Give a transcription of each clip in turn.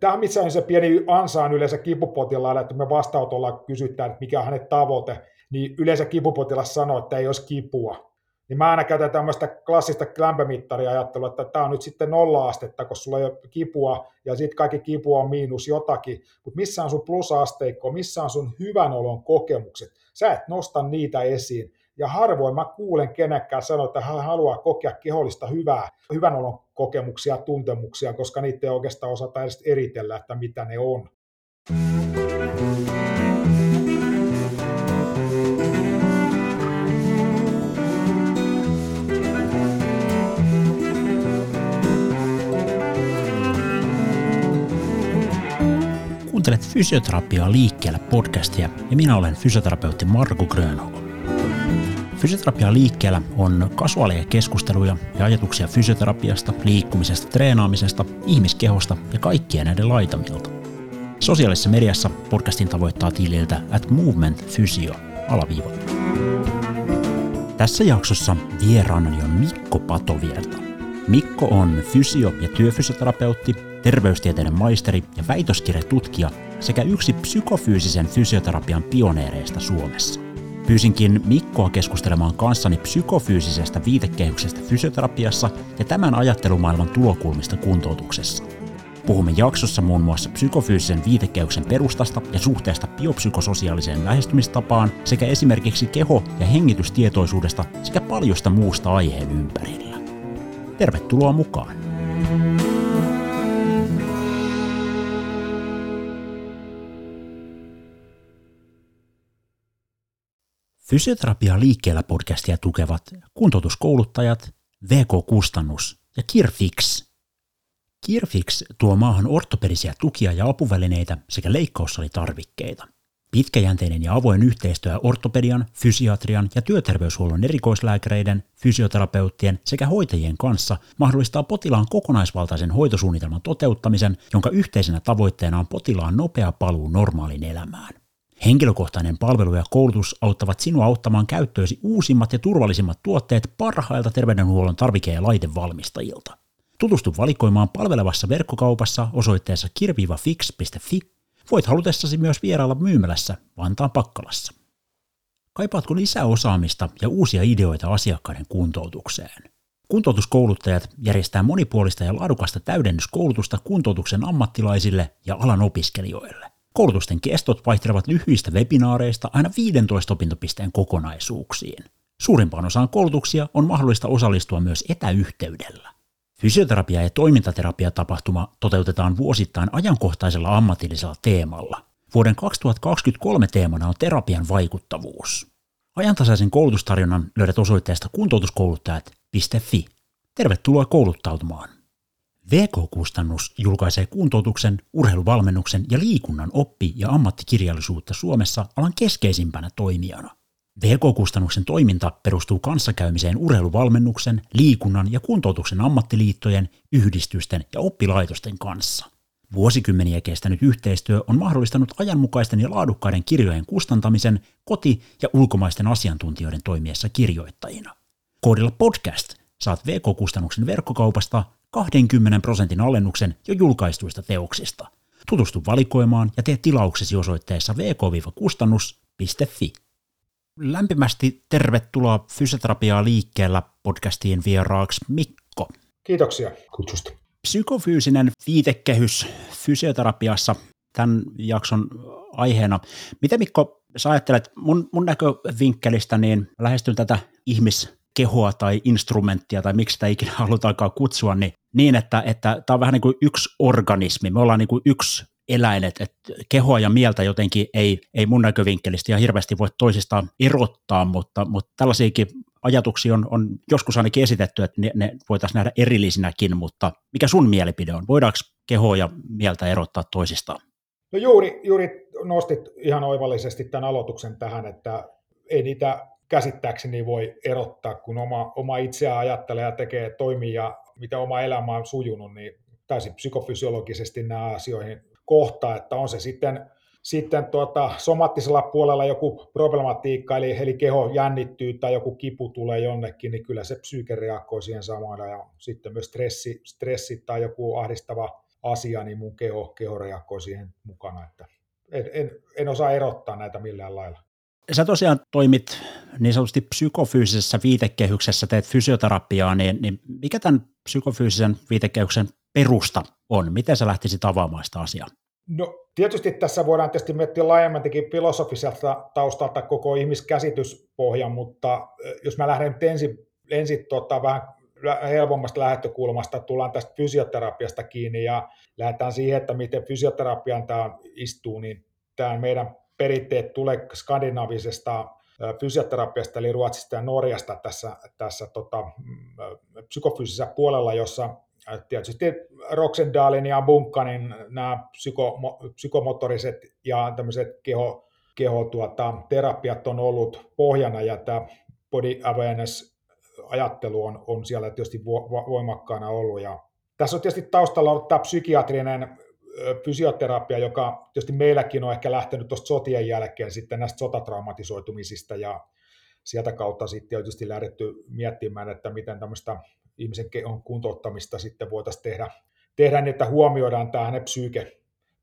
Tämä missä on se pieni ansaan yleensä kipupotilaalla, että me vastaanotolla kysytään, että mikä on hänen tavoite, niin yleensä kipupotilas sanoo, että ei olisi kipua. Niin mä aina käytän tämmöistä klassista lämpömittaria ajattelua, että tämä on nyt sitten nolla-astetta, koska sulla ei ole kipua, ja sitten kaikki kipua on miinus jotakin, mutta missä on sun plusasteikko, missä on sun hyvän olon kokemukset, sä et nosta niitä esiin. Ja harvoin mä kuulen kenenkään sanoa, että hän haluaa kokea kehollista hyvää, hyvän olon kokemuksia, tuntemuksia, koska niitä ei oikeastaan osata edes eritellä, että mitä ne on. Kuuntelet Fysioterapiaa liikkeellä podcastia ja minä olen fysioterapeutti Marko Grönholm. Fysioterapia liikkeellä on kasuaaleja keskusteluja ja ajatuksia fysioterapiasta, liikkumisesta, treenaamisesta, ihmiskehosta ja kaikkien näiden laitamilta. Sosiaalisessa mediassa podcastin tavoittaa tililtä at movement physio alaviiva. Tässä jaksossa vieraanani on Mikko Patovierta. Mikko on fysio- ja työfysioterapeutti, terveystieteiden maisteri ja väitöskirjatutkija sekä yksi psykofyysisen fysioterapian pioneereista Suomessa. Pyysinkin Mikkoa keskustelemaan kanssani psykofyysisestä viitekehyksestä fysioterapiassa ja tämän ajattelumaailman tulokulmista kuntoutuksessa. Puhumme jaksossa muun muassa psykofyysisen viitekehyksen perustasta ja suhteesta biopsykososiaaliseen lähestymistapaan sekä esimerkiksi keho- ja hengitystietoisuudesta sekä paljosta muusta aiheen ympärillä. Tervetuloa mukaan! Fysioterapia liikkeellä podcastia tukevat kuntoutuskouluttajat, VK-kustannus ja Kirfix. Kirfix tuo maahan ortopedisia tukia ja apuvälineitä sekä leikkaussalitarvikkeita. Pitkäjänteinen ja avoin yhteistyö ortopedian, fysiatrian ja työterveyshuollon erikoislääkäreiden, fysioterapeuttien sekä hoitajien kanssa mahdollistaa potilaan kokonaisvaltaisen hoitosuunnitelman toteuttamisen, jonka yhteisenä tavoitteena on potilaan nopea paluu normaaliin elämään. Henkilökohtainen palvelu ja koulutus auttavat sinua auttamaan käyttöösi uusimmat ja turvallisimmat tuotteet parhailta terveydenhuollon tarvike- ja laitevalmistajilta. Tutustu valikoimaan palvelevassa verkkokaupassa osoitteessa kirvivafix.fi. Voit halutessasi myös vierailla myymälässä Vantaan Pakkalassa. Kaipaatko lisää osaamista ja uusia ideoita asiakkaiden kuntoutukseen? Kuntoutuskouluttajat järjestää monipuolista ja laadukasta täydennyskoulutusta kuntoutuksen ammattilaisille ja alan opiskelijoille. Koulutusten kestot vaihtelevat lyhyistä webinaareista aina 15 opintopisteen kokonaisuuksiin. Suurimpaan osaan koulutuksia on mahdollista osallistua myös etäyhteydellä. Fysioterapia- ja toimintaterapia-tapahtuma toteutetaan vuosittain ajankohtaisella ammatillisella teemalla. Vuoden 2023 teemana on terapian vaikuttavuus. Ajantasaisen koulutustarjonnan löydät osoitteesta kuntoutuskouluttajat.fi. Tervetuloa kouluttautumaan! VK-kustannus julkaisee kuntoutuksen, urheiluvalmennuksen ja liikunnan oppi- ja ammattikirjallisuutta Suomessa alan keskeisimpänä toimijana. VK-kustannuksen toiminta perustuu kanssakäymiseen urheiluvalmennuksen, liikunnan ja kuntoutuksen ammattiliittojen, yhdistysten ja oppilaitosten kanssa. Vuosikymmeniä kestänyt yhteistyö on mahdollistanut ajanmukaisten ja laadukkaiden kirjojen kustantamisen koti- ja ulkomaisten asiantuntijoiden toimiessa kirjoittajina. Koodilla podcast saat VK-kustannuksen verkkokaupasta 20 prosentin alennuksen jo julkaistuista teoksista. Tutustu valikoimaan ja tee tilauksesi osoitteessa vk-kustannus.fi. Lämpimästi tervetuloa Fysioterapiaa liikkeellä podcastiin vieraaksi Mikko. Kiitoksia kutsusta. Psykofyysinen viitekehys fysioterapiassa tämän jakson aiheena. Miten Mikko, sä ajattelet, mun, mun näkövinkkelistä niin lähestyn tätä ihmis kehoa tai instrumenttia tai miksi sitä ikinä halutaankaan kutsua, niin, niin että, että tämä on vähän niin kuin yksi organismi. Me ollaan niin kuin yksi eläin, että, että kehoa ja mieltä jotenkin ei, ei mun näkövinkkelistä ja hirveästi voi toisistaan erottaa, mutta, mutta tällaisiakin ajatuksia on, on joskus ainakin esitetty, että ne, ne voitaisiin nähdä erillisinäkin, mutta mikä sun mielipide on? Voidaanko kehoa ja mieltä erottaa toisistaan? No juuri, juuri nostit ihan oivallisesti tämän aloituksen tähän, että ei niitä käsittääkseni voi erottaa, kun oma, oma itseään ajattelee ja tekee toimia, mitä oma elämä on sujunut, niin täysin psykofysiologisesti nämä asioihin kohtaa, että on se sitten, sitten tuota, somattisella puolella joku problematiikka, eli, eli keho jännittyy tai joku kipu tulee jonnekin, niin kyllä se psyyke reagoi siihen samalla, ja sitten myös stressi, stressi tai joku ahdistava, asia, niin mun keho, keho reagoi siihen mukana. Että en, en, en osaa erottaa näitä millään lailla. Sä tosiaan toimit niin sanotusti psykofyysisessä viitekehyksessä, teet fysioterapiaa, niin, niin mikä tämän psykofyysisen viitekehyksen perusta on? Miten sä lähtisit avaamaan sitä asiaa? No tietysti tässä voidaan tietysti miettiä laajemminkin filosofiselta taustalta koko ihmiskäsityspohjan, mutta jos mä lähden ensin, ensin tota, vähän helpommasta lähtökulmasta, tullaan tästä fysioterapiasta kiinni ja lähdetään siihen, että miten fysioterapian tämä istuu, niin tämä meidän perinteet tulee skandinaavisesta fysioterapiasta, eli Ruotsista ja Norjasta tässä, tässä tota, psykofyysisessä puolella, jossa tietysti Roxendalin ja Bunkanin nämä psyko, psykomotoriset ja tämmöiset keho, keho tuota, terapiat on ollut pohjana, ja tämä body awareness ajattelu on, on siellä tietysti voimakkaana ollut. Ja tässä on tietysti taustalla ollut tämä psykiatrinen fysioterapia, joka tietysti meilläkin on ehkä lähtenyt tuosta sotien jälkeen sitten näistä sotatraumatisoitumisista ja sieltä kautta sitten tietysti lähdetty miettimään, että miten tämmöistä ihmisen kehon kuntouttamista sitten voitaisiin tehdä, tehdä niin, että huomioidaan tämä hänen psyyke,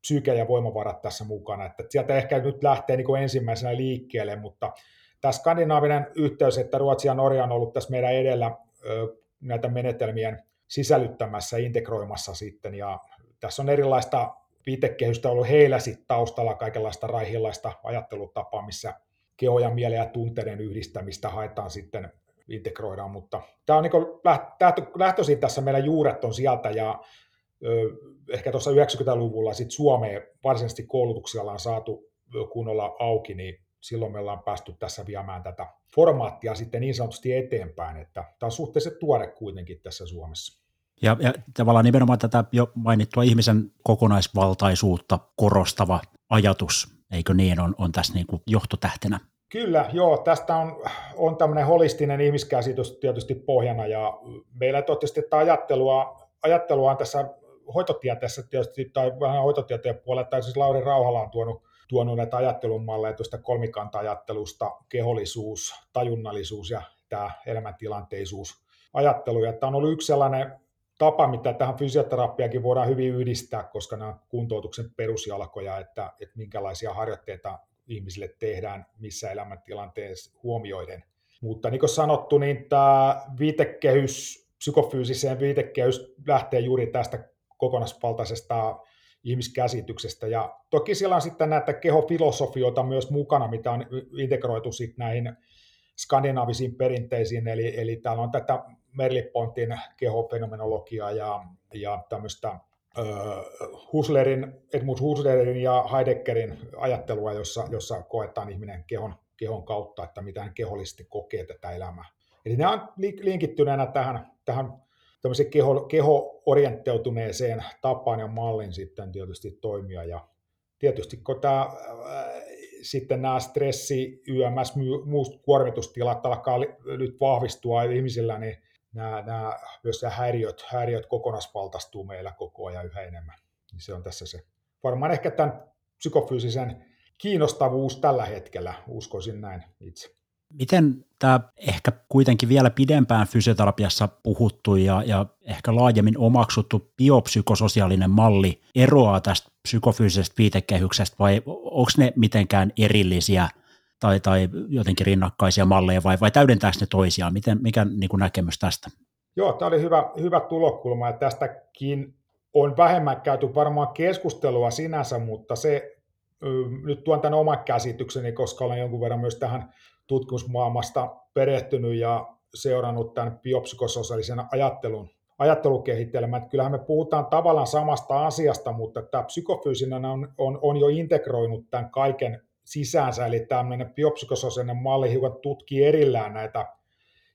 psyyke ja voimavarat tässä mukana. Että sieltä ehkä nyt lähtee niin kuin ensimmäisenä liikkeelle, mutta tämä skandinaavinen yhteys, että Ruotsi ja Norja on ollut tässä meidän edellä näitä menetelmien sisällyttämässä, integroimassa sitten, ja tässä on erilaista viitekehystä ollut heillä sitten taustalla, kaikenlaista raihillaista ajattelutapaa, missä keho ja mielen ja tunteiden yhdistämistä haetaan sitten integroidaan, mutta tämä on niin lähtöisin tässä meidän juuret on sieltä ja ö, ehkä tuossa 90-luvulla sitten Suomeen varsinaisesti koulutuksella on saatu kunnolla auki, niin silloin me ollaan päästy tässä viemään tätä formaattia sitten niin sanotusti eteenpäin, että tämä on suhteellisen tuore kuitenkin tässä Suomessa. Ja, ja tavallaan nimenomaan tätä jo mainittua ihmisen kokonaisvaltaisuutta korostava ajatus, eikö niin, on, on tässä niin kuin johtotähtenä? Kyllä, joo. Tästä on, on tämmöinen holistinen ihmiskäsitys tietysti pohjana, ja meillä tietysti että ajattelua, ajattelua on tässä hoitotieteessä tietysti, tai vähän hoitotieteen puolella, tai siis Lauri Rauhala on tuonut, tuonut näitä ajattelun malleja tuosta kolmikanta-ajattelusta, kehollisuus, tajunnallisuus ja tämä elämäntilanteisuus ajattelu, ja tämä on ollut yksi sellainen tapa, mitä tähän fysioterapiakin voidaan hyvin yhdistää, koska nämä kuntoutuksen perusjalkoja, että, että minkälaisia harjoitteita ihmisille tehdään missä elämäntilanteessa huomioiden. Mutta niin kuin sanottu, niin tämä viitekehys, psykofyysiseen viitekehys lähtee juuri tästä kokonaisvaltaisesta ihmiskäsityksestä. Ja toki siellä on sitten näitä kehofilosofioita myös mukana, mitä on integroitu sitten näihin skandinaavisiin perinteisiin, eli, eli täällä on tätä Merlipontin kehofenomenologiaa ja, ja tämmöistä Huslerin, Edmund Huslerin ja Heideggerin ajattelua, jossa, jossa koetaan ihminen kehon, kehon kautta, että mitä hän kehollisesti kokee tätä elämää. Eli ne on linkittyneenä tähän, tähän keho, keho-orientteutuneeseen tapaan ja mallin sitten tietysti toimia. Ja tietysti kun tämä, ää, sitten nämä stressi, YMS, muut kuormitustilat alkaa nyt vahvistua ihmisillä, niin nämä, nämä, myös nämä häiriöt, häiriöt kokonaisvaltaistuu meillä koko ajan yhä enemmän. Niin se on tässä se varmaan ehkä tämän psykofyysisen kiinnostavuus tällä hetkellä, uskoisin näin itse. Miten tämä ehkä kuitenkin vielä pidempään fysioterapiassa puhuttu ja, ja ehkä laajemmin omaksuttu biopsykososiaalinen malli eroaa tästä psykofyysisestä viitekehyksestä vai onko ne mitenkään erillisiä – tai, tai jotenkin rinnakkaisia malleja vai, vai täydentääkö ne toisiaan? Miten, mikä niin kuin näkemys tästä? Joo, tämä oli hyvä, hyvä tulokulma ja tästäkin on vähemmän käyty varmaan keskustelua sinänsä, mutta se nyt tuon tämän oman käsitykseni, koska olen jonkun verran myös tähän tutkimusmaailmasta perehtynyt ja seurannut tämän biopsykososiaalisen ajattelun ajattelukehittelemään. Kyllähän me puhutaan tavallaan samasta asiasta, että tämä psykofyysinen on, on, on jo integroinut tämän kaiken sisäänsä, eli tämmöinen biopsykososiaalinen malli hiukan tutkii erillään näitä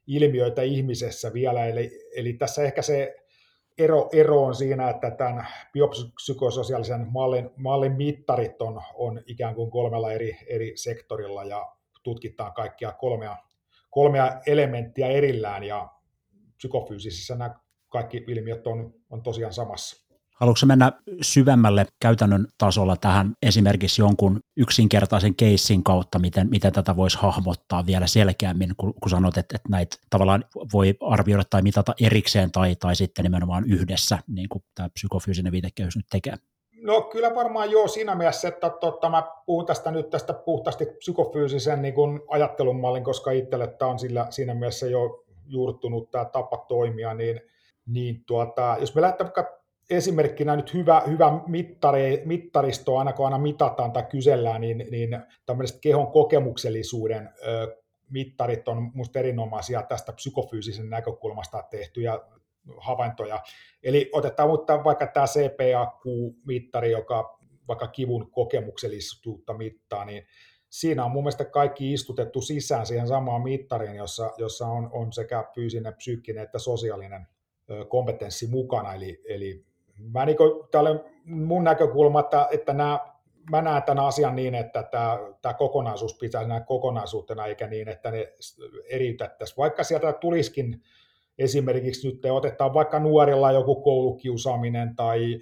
ilmiöitä ihmisessä vielä, eli, eli tässä ehkä se ero, ero on siinä, että tämän biopsykososiaalisen mallin, mallin mittarit on, on ikään kuin kolmella eri, eri sektorilla ja tutkitaan kaikkia kolmea, kolmea elementtiä erillään ja psykofyysisissä nämä kaikki ilmiöt on, on tosiaan samassa. Haluatko mennä syvemmälle käytännön tasolla tähän esimerkiksi jonkun yksinkertaisen keissin kautta, miten, miten tätä voisi hahmottaa vielä selkeämmin, kun, kun sanot, että, että näitä tavallaan voi arvioida tai mitata erikseen tai, tai sitten nimenomaan yhdessä, niin kuin tämä psykofyysinen viitekehys nyt tekee? No kyllä varmaan joo siinä mielessä, että totta, mä puhun tästä nyt tästä puhtaasti psykofyysisen niin kuin ajattelun mallin, koska itselle tämä on sillä, siinä mielessä jo juurtunut tämä tapa toimia, niin, niin tuota, jos me lähdetään vaikka esimerkkinä nyt hyvä, hyvä mittari, mittaristo, aina kun aina mitataan tai kysellään, niin, niin tämmöiset kehon kokemuksellisuuden ö, mittarit on minusta erinomaisia tästä psykofyysisen näkökulmasta tehtyjä havaintoja. Eli otetaan mutta vaikka tämä CPAQ-mittari, joka vaikka kivun kokemuksellisuutta mittaa, niin siinä on mun mielestä kaikki istutettu sisään siihen samaan mittariin, jossa, jossa on, on sekä fyysinen, psyykkinen että sosiaalinen kompetenssi mukana. Eli, eli mä niin kuin, mun näkökulma, että, että nämä, mä näen tämän asian niin, että tämä, tämä kokonaisuus pitäisi nähdä kokonaisuutena, eikä niin, että ne eriytettäisiin. Vaikka sieltä tulisikin esimerkiksi nyt otetaan vaikka nuorilla joku koulukiusaaminen tai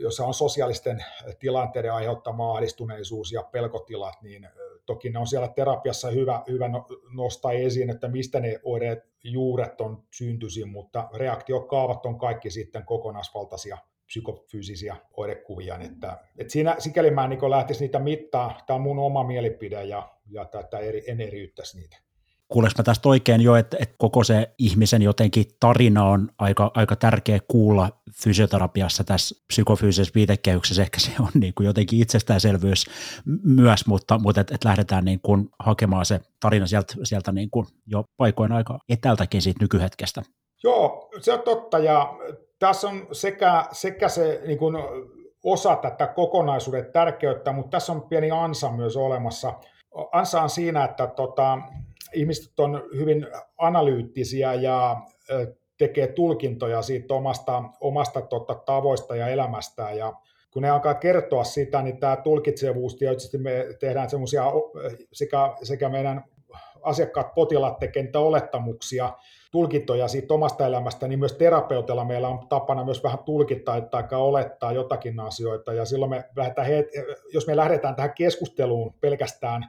jos on sosiaalisten tilanteiden aiheuttama ahdistuneisuus ja pelkotilat, niin toki ne on siellä terapiassa hyvä, hyvä no, nostaa esiin, että mistä ne oireet, juuret on syntyisin, mutta reaktiokaavat on kaikki sitten kokonaisvaltaisia psykofyysisiä oirekuvia. Että, että siinä, sikäli mä niin lähtisin niitä mittaa, tämä on mun oma mielipide ja, ja tätä eri, en eriyttäisi niitä. Kuuleeko mä tästä oikein jo, että, että koko se ihmisen jotenkin tarina on aika, aika tärkeä kuulla fysioterapiassa tässä psykofyysisessä viitekehyksessä, ehkä se on niin kuin jotenkin itsestäänselvyys myös, mutta, mutta että et lähdetään niin kuin hakemaan se tarina sieltä, sieltä niin kuin jo paikoin aika etältäkin siitä nykyhetkestä. Joo, se on totta ja tässä on sekä, sekä se niin kuin osa tätä kokonaisuuden tärkeyttä, mutta tässä on pieni ansa myös olemassa. Ansa on siinä, että tota, ihmiset on hyvin analyyttisiä ja tekee tulkintoja siitä omasta, omasta tota, tavoista ja elämästään. Ja kun ne alkaa kertoa sitä, niin tämä tulkitsevuus, tietysti me tehdään semmoisia sekä, sekä meidän asiakkaat, potilaat tekevät olettamuksia, tulkintoja siitä omasta elämästä, niin myös terapeutilla meillä on tapana myös vähän tulkita tai olettaa jotakin asioita. Ja silloin me lähdetään, jos me lähdetään tähän keskusteluun pelkästään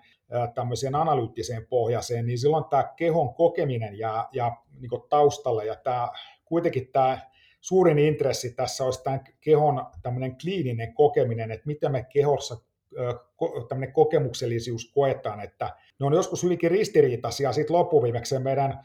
tämmöiseen analyyttiseen pohjaseen, niin silloin tämä kehon kokeminen jää, jää niin taustalle ja tämä, kuitenkin tämä suurin intressi tässä olisi tämän kehon tämmöinen kliininen kokeminen, että miten me kehossa tämmöinen kokemuksellisuus koetaan, että ne on joskus hyvinkin ristiriitaisia sitten loppuviimeksi meidän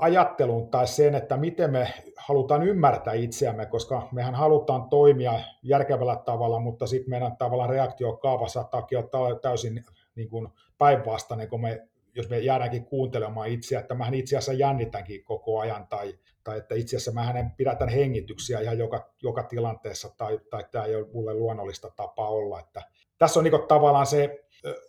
ajatteluun tai sen, että miten me halutaan ymmärtää itseämme, koska mehän halutaan toimia järkevällä tavalla, mutta sitten meidän tavallaan reaktiokaava saattaa olla täysin niin kuin päinvastainen, kun me, jos me jäädäänkin kuuntelemaan itseä, että mähän itse asiassa jännitäänkin koko ajan, tai, tai että itse asiassa mähän pidätän hengityksiä ihan joka, joka tilanteessa, tai, tai tämä ei ole mulle luonnollista tapaa olla. Että tässä on niin tavallaan se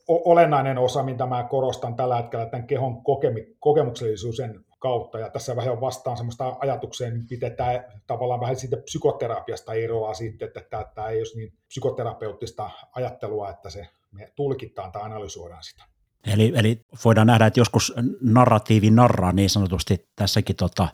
olennainen osa, mitä mä korostan tällä hetkellä tämän kehon kokemi, kokemuksellisuuden kautta, ja tässä vähän vastaan sellaista ajatukseen, miten tämä tavallaan vähän siitä psykoterapiasta eroaa sitten, että tämä, tämä ei ole niin psykoterapeuttista ajattelua, että se me tulkitaan tai analysoidaan sitä. Eli, eli voidaan nähdä, että joskus narratiivi narraa niin sanotusti tässäkin tota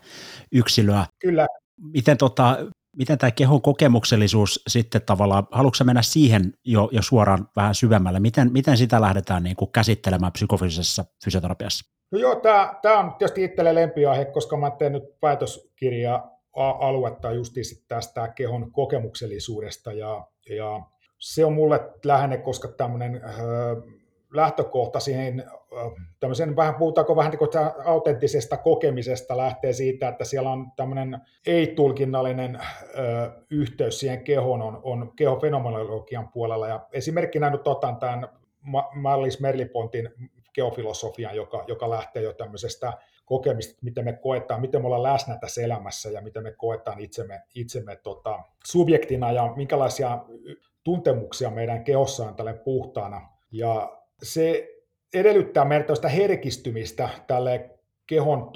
yksilöä. Kyllä. Miten, tota, miten tämä kehon kokemuksellisuus sitten tavallaan, haluatko mennä siihen jo, jo suoraan vähän syvemmälle? Miten, miten sitä lähdetään niin kuin käsittelemään psykofyysisessä fysioterapiassa? No joo, tämä, tämä on tietysti itselle lempiaihe, koska mä teen nyt päätöskirja aluetta justiinsa tästä kehon kokemuksellisuudesta ja, ja se on mulle lähenne, koska tämmöinen lähtökohta siihen, tämmöisen vähän, puhutaanko vähän niin autenttisesta kokemisesta lähtee siitä, että siellä on tämmöinen ei-tulkinnallinen ö, yhteys siihen kehoon on, on kehofenomenologian puolella. Ja esimerkkinä nyt otan tämän Mallis Merlipontin geofilosofian, joka, joka lähtee jo tämmöisestä kokemista, miten me koetaan, miten me ollaan läsnä tässä elämässä ja miten me koetaan itsemme, itsemme tota, subjektina ja minkälaisia tuntemuksia meidän kehossa on tälle puhtaana. Ja se edellyttää meiltä herkistymistä tälle kehon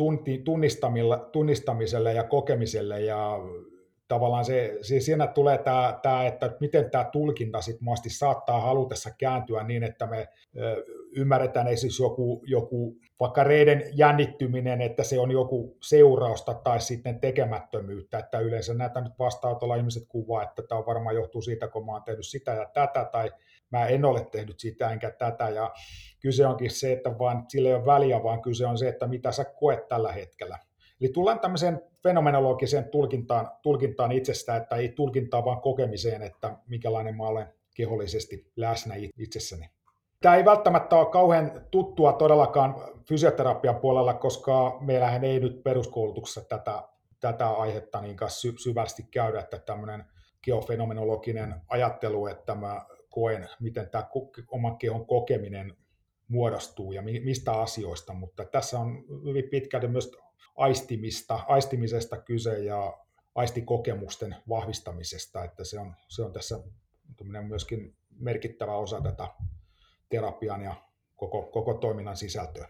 tunnistamiselle ja kokemiselle. Ja tavallaan se, se siinä tulee tämä, tämä, että miten tämä tulkinta sitten saattaa halutessa kääntyä niin, että me ymmärretään esimerkiksi joku, joku vaikka reiden jännittyminen, että se on joku seurausta tai sitten tekemättömyyttä, että yleensä näitä nyt vastaanotolla ihmiset kuvaa, että tämä varmaan johtuu siitä, kun mä oon tehnyt sitä ja tätä, tai mä en ole tehnyt sitä enkä tätä, ja kyse onkin se, että vaan sillä ei ole väliä, vaan kyse on se, että mitä sä koet tällä hetkellä. Eli tullaan tämmöiseen fenomenologiseen tulkintaan, tulkintaan itsestä, että ei tulkintaa vaan kokemiseen, että minkälainen mä olen kehollisesti läsnä itsessäni. Tämä ei välttämättä ole kauhean tuttua todellakaan fysioterapian puolella, koska meillähän ei nyt peruskoulutuksessa tätä, tätä aihetta niin sy- syvästi käydä, että tämmöinen geofenomenologinen ajattelu, että mä koen, miten tämä oman kehon kokeminen muodostuu ja mistä asioista, mutta tässä on hyvin pitkälti myös aistimista, aistimisesta kyse ja aistikokemusten vahvistamisesta, että se on, se on tässä myöskin merkittävä osa tätä terapian ja koko, koko toiminnan sisältöä.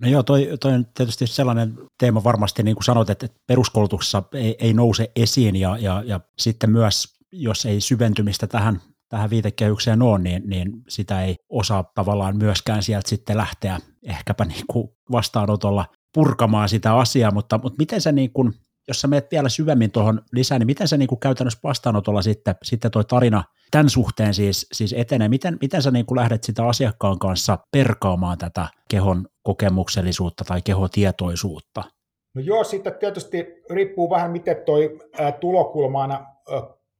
No joo, toi, toi on tietysti sellainen teema varmasti, niin kuin sanoit, että peruskoulutuksessa ei, ei nouse esiin ja, ja, ja sitten myös, jos ei syventymistä tähän, tähän viitekehykseen ole, niin, niin sitä ei osaa tavallaan myöskään sieltä sitten lähteä ehkäpä niin kuin vastaanotolla purkamaan sitä asiaa, mutta, mutta miten sä niin kuin, jos sä menet vielä syvemmin tuohon lisään, niin miten se niin kuin käytännössä vastaanotolla sitten, sitten toi tarina tämän suhteen siis, siis etenee? Miten, miten sä niin kuin lähdet sitä asiakkaan kanssa perkaamaan tätä kehon kokemuksellisuutta tai kehotietoisuutta? No joo, sitten tietysti riippuu vähän, miten toi tulokulma aina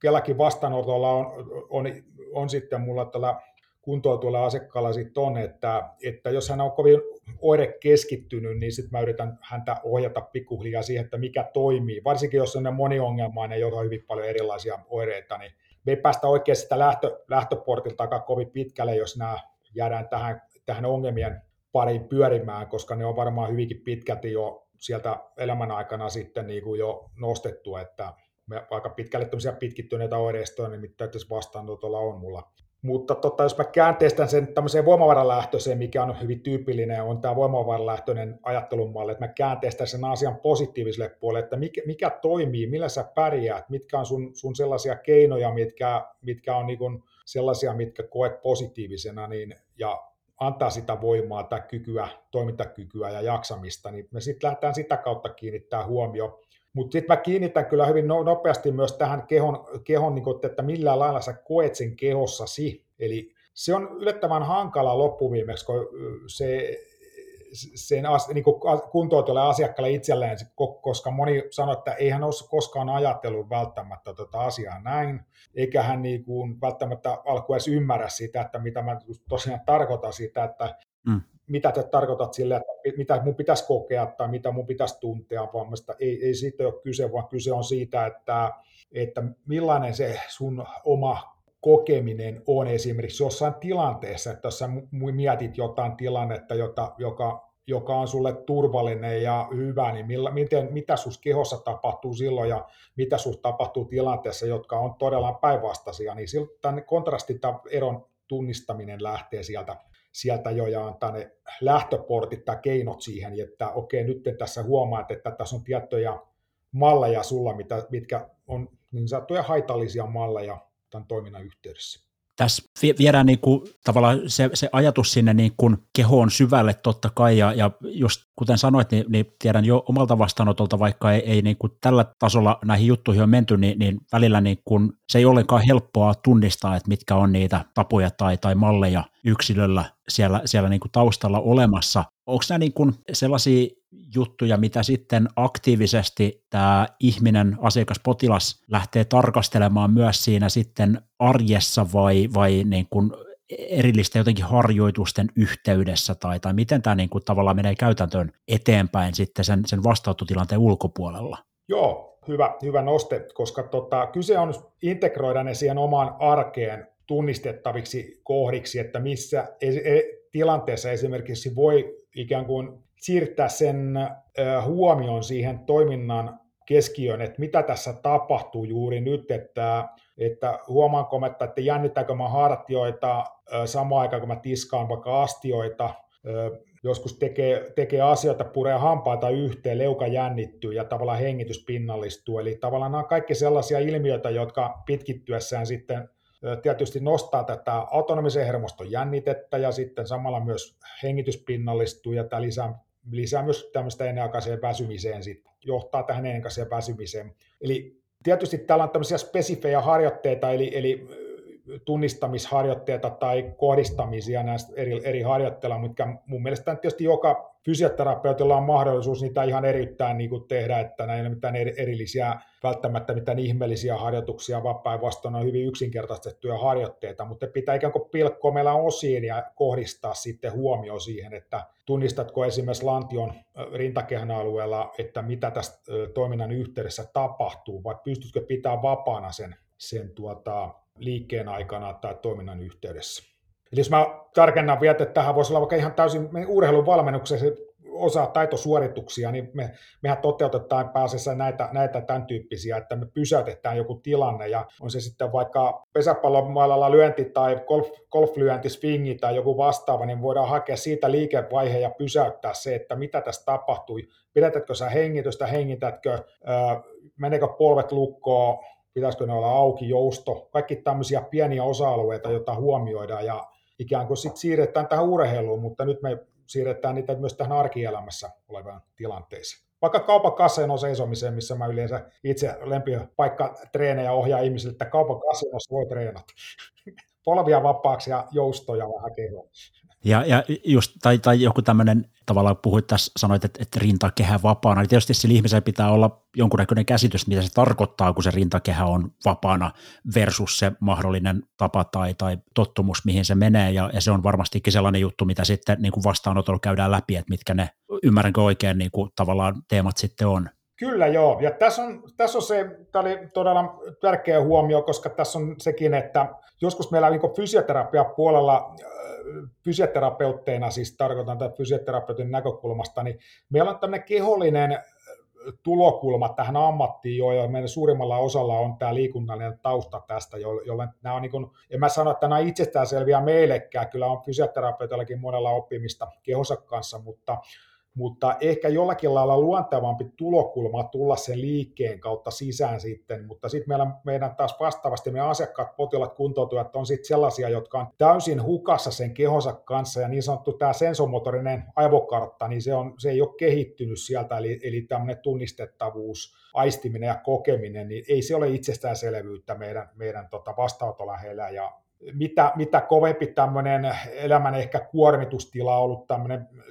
kellakin vastaanotolla on, on, on sitten mulla tällä kuntoutuilla asiakkaalla sitten on, että, että jos hän on kovin oire keskittynyt, niin sitten mä yritän häntä ohjata pikkuhiljaa siihen, että mikä toimii. Varsinkin jos on moniongelmainen, joka on hyvin paljon erilaisia oireita, niin me ei päästä oikein sitä lähtö, lähtöportilta aika kovin pitkälle, jos nämä jäädään tähän, tähän ongelmien pariin pyörimään, koska ne on varmaan hyvinkin pitkälti jo sieltä elämän aikana sitten niin kuin jo nostettu, että me aika pitkälle tämmöisiä pitkittyneitä oireistoja, niin mitä tässä vastaanotolla on mulla. Mutta tota, jos mä käänteistän sen tämmöiseen voimavaralähtöiseen, mikä on hyvin tyypillinen, on tämä voimavaralähtöinen ajattelumalli, että mä käänteistän sen asian positiiviselle puolelle, että mikä, mikä toimii, millä sä pärjäät, mitkä on sun, sun sellaisia keinoja, mitkä, mitkä on niin sellaisia, mitkä koet positiivisena, niin, ja antaa sitä voimaa tai kykyä, toimintakykyä ja jaksamista, niin me sitten lähdetään sitä kautta kiinnittää huomio mutta sitten mä kiinnitän kyllä hyvin no, nopeasti myös tähän kehon, kehon niin kuin, että millä lailla sä koet sen kehossasi. Eli se on yllättävän hankala loppuviimeksi, kun se, sen niin kuntoutujalle asiakkaalle itselleen, koska moni sanoo, että ei hän ole koskaan ajatellut välttämättä tota asiaa näin, eikä hän niin kuin välttämättä alku edes ymmärrä sitä, että mitä mä tosiaan tarkoitan sitä, että mm mitä te tarkoitat sille, että mitä mun pitäisi kokea tai mitä mun pitäisi tuntea, vaan ei, ei siitä ole kyse, vaan kyse on siitä, että, että millainen se sun oma kokeminen on esimerkiksi jossain tilanteessa, että jos sä mietit jotain tilannetta, jota, joka, joka on sulle turvallinen ja hyvä, niin millä, miten, mitä sus kehossa tapahtuu silloin ja mitä sus tapahtuu tilanteessa, jotka on todella päinvastaisia, niin siltä tämän kontrastin eron tunnistaminen lähtee sieltä sieltä jo ja antaa ne lähtöportit tai keinot siihen, että okei, nyt tässä huomaat, että tässä on tiettyjä malleja sulla, mitä, mitkä on niin sanottuja haitallisia malleja tämän toiminnan yhteydessä tässä viedään niin kuin, tavallaan se, se ajatus sinne niin kuin kehoon syvälle totta kai, ja, ja just kuten sanoit, niin, niin tiedän jo omalta vastaanotolta, vaikka ei, ei niin kuin tällä tasolla näihin juttuihin on menty, niin, niin välillä niin kuin, se ei ollenkaan helppoa tunnistaa, että mitkä on niitä tapoja tai, tai malleja yksilöllä siellä, siellä niin kuin taustalla olemassa. Onko nämä niin kuin sellaisia juttuja, mitä sitten aktiivisesti tämä ihminen, asiakas, potilas lähtee tarkastelemaan myös siinä sitten arjessa vai, vai niin kuin erillisten jotenkin harjoitusten yhteydessä tai, tai miten tämä niin kuin tavallaan menee käytäntöön eteenpäin sitten sen, sen vastaanottotilanteen ulkopuolella? Joo, hyvä, hyvä noste, koska tota, kyse on integroida ne siihen omaan arkeen tunnistettaviksi kohdiksi, että missä e- tilanteessa esimerkiksi voi ikään kuin siirtää sen huomion siihen toiminnan keskiöön, että mitä tässä tapahtuu juuri nyt, että, että huomaanko mä, että, että jännittääkö mä hartioita samaan aikaan, kun mä tiskaan vaikka astioita, joskus tekee, tekee asioita, puree hampaita yhteen, leuka jännittyy ja tavallaan hengitys pinnallistuu. Eli tavallaan nämä on kaikki sellaisia ilmiöitä, jotka pitkittyessään sitten tietysti nostaa tätä autonomisen hermoston jännitettä ja sitten samalla myös hengityspinnallistuu ja tämä lisää, lisää myös tämmöistä ennenaikaiseen väsymiseen, sitten johtaa tähän ennenaikaiseen väsymiseen. Eli tietysti täällä on tämmöisiä spesifejä harjoitteita, eli, eli tunnistamisharjoitteita tai kohdistamisia näistä eri, eri harjoitteilla, mutta mun mielestä tietysti joka fysioterapeutilla on mahdollisuus niitä ihan eriyttäin niin kuin tehdä, että näin ei ole mitään erillisiä, välttämättä mitään ihmeellisiä harjoituksia, vaan päinvastoin on hyvin yksinkertaistettuja harjoitteita, mutta pitää ikään kuin pilkkoa meillä osiin ja kohdistaa sitten huomio siihen, että tunnistatko esimerkiksi lantion rintakehän alueella, että mitä tässä toiminnan yhteydessä tapahtuu, vai pystytkö pitää vapaana sen, sen tuota, liikkeen aikana tai toiminnan yhteydessä. Eli jos mä tarkennan vielä, että tähän voisi olla vaikka ihan täysin urheilun valmennuksessa osa taitosuorituksia, niin me, mehän toteutetaan pääasiassa näitä, näitä tämän tyyppisiä, että me pysäytetään joku tilanne, ja on se sitten vaikka pesäpallomailalla lyönti tai golf, golflyönti, swingi tai joku vastaava, niin voidaan hakea siitä liikevaihe ja pysäyttää se, että mitä tässä tapahtui, pidätätkö sä hengitystä, hengitätkö, meneekö polvet lukkoon, pitäisikö ne olla auki, jousto, kaikki tämmöisiä pieniä osa-alueita, joita huomioidaan ja ikään kuin sitten siirretään tähän urheiluun, mutta nyt me siirretään niitä myös tähän arkielämässä olevaan tilanteeseen. Vaikka kaupan kaseen on seisomiseen, missä mä yleensä itse paikka treenejä ohjaa ihmisille, että kaupan kasinossa voi treenata. Polvia vapaaksi ja joustoja vähän kehoa. Ja, ja just, tai, tai joku tämmöinen, tavallaan puhuit tässä, sanoit, että, että rintakehä vapaana, tietysti sillä ihmisellä pitää olla jonkunnäköinen käsitys, mitä se tarkoittaa, kun se rintakehä on vapaana versus se mahdollinen tapa tai, tai tottumus, mihin se menee, ja, ja se on varmastikin sellainen juttu, mitä sitten niin kuin vastaanotolla käydään läpi, että mitkä ne, ymmärränkö oikein, niin kuin tavallaan teemat sitten on. Kyllä joo, ja tässä on, tässä on se, tämä oli todella tärkeä huomio, koska tässä on sekin, että joskus meillä niin fysioterapia puolella fysioterapeutteina, siis tarkoitan tätä fysioterapeutin näkökulmasta, niin meillä on tämmöinen kehollinen tulokulma tähän ammattiin, jo, ja meidän suurimmalla osalla on tämä liikunnallinen tausta tästä, jolle nämä on niin kuin, en mä sano, että nämä on itsestäänselviä meillekään, kyllä on fysioterapeutillakin monella oppimista kehonsa kanssa, mutta mutta ehkä jollakin lailla luontevampi tulokulma tulla sen liikkeen kautta sisään sitten, mutta sitten meillä, meidän taas vastaavasti meidän asiakkaat, potilaat, kuntoutujat on sitten sellaisia, jotka on täysin hukassa sen kehonsa kanssa, ja niin sanottu tämä sensomotorinen aivokartta, niin se, on, se ei ole kehittynyt sieltä, eli, eli tämmöinen tunnistettavuus, aistiminen ja kokeminen, niin ei se ole itsestäänselvyyttä meidän, meidän tota vastaanotoläheillä, ja mitä, mitä kovempi tämmöinen elämän ehkä kuormitustila on ollut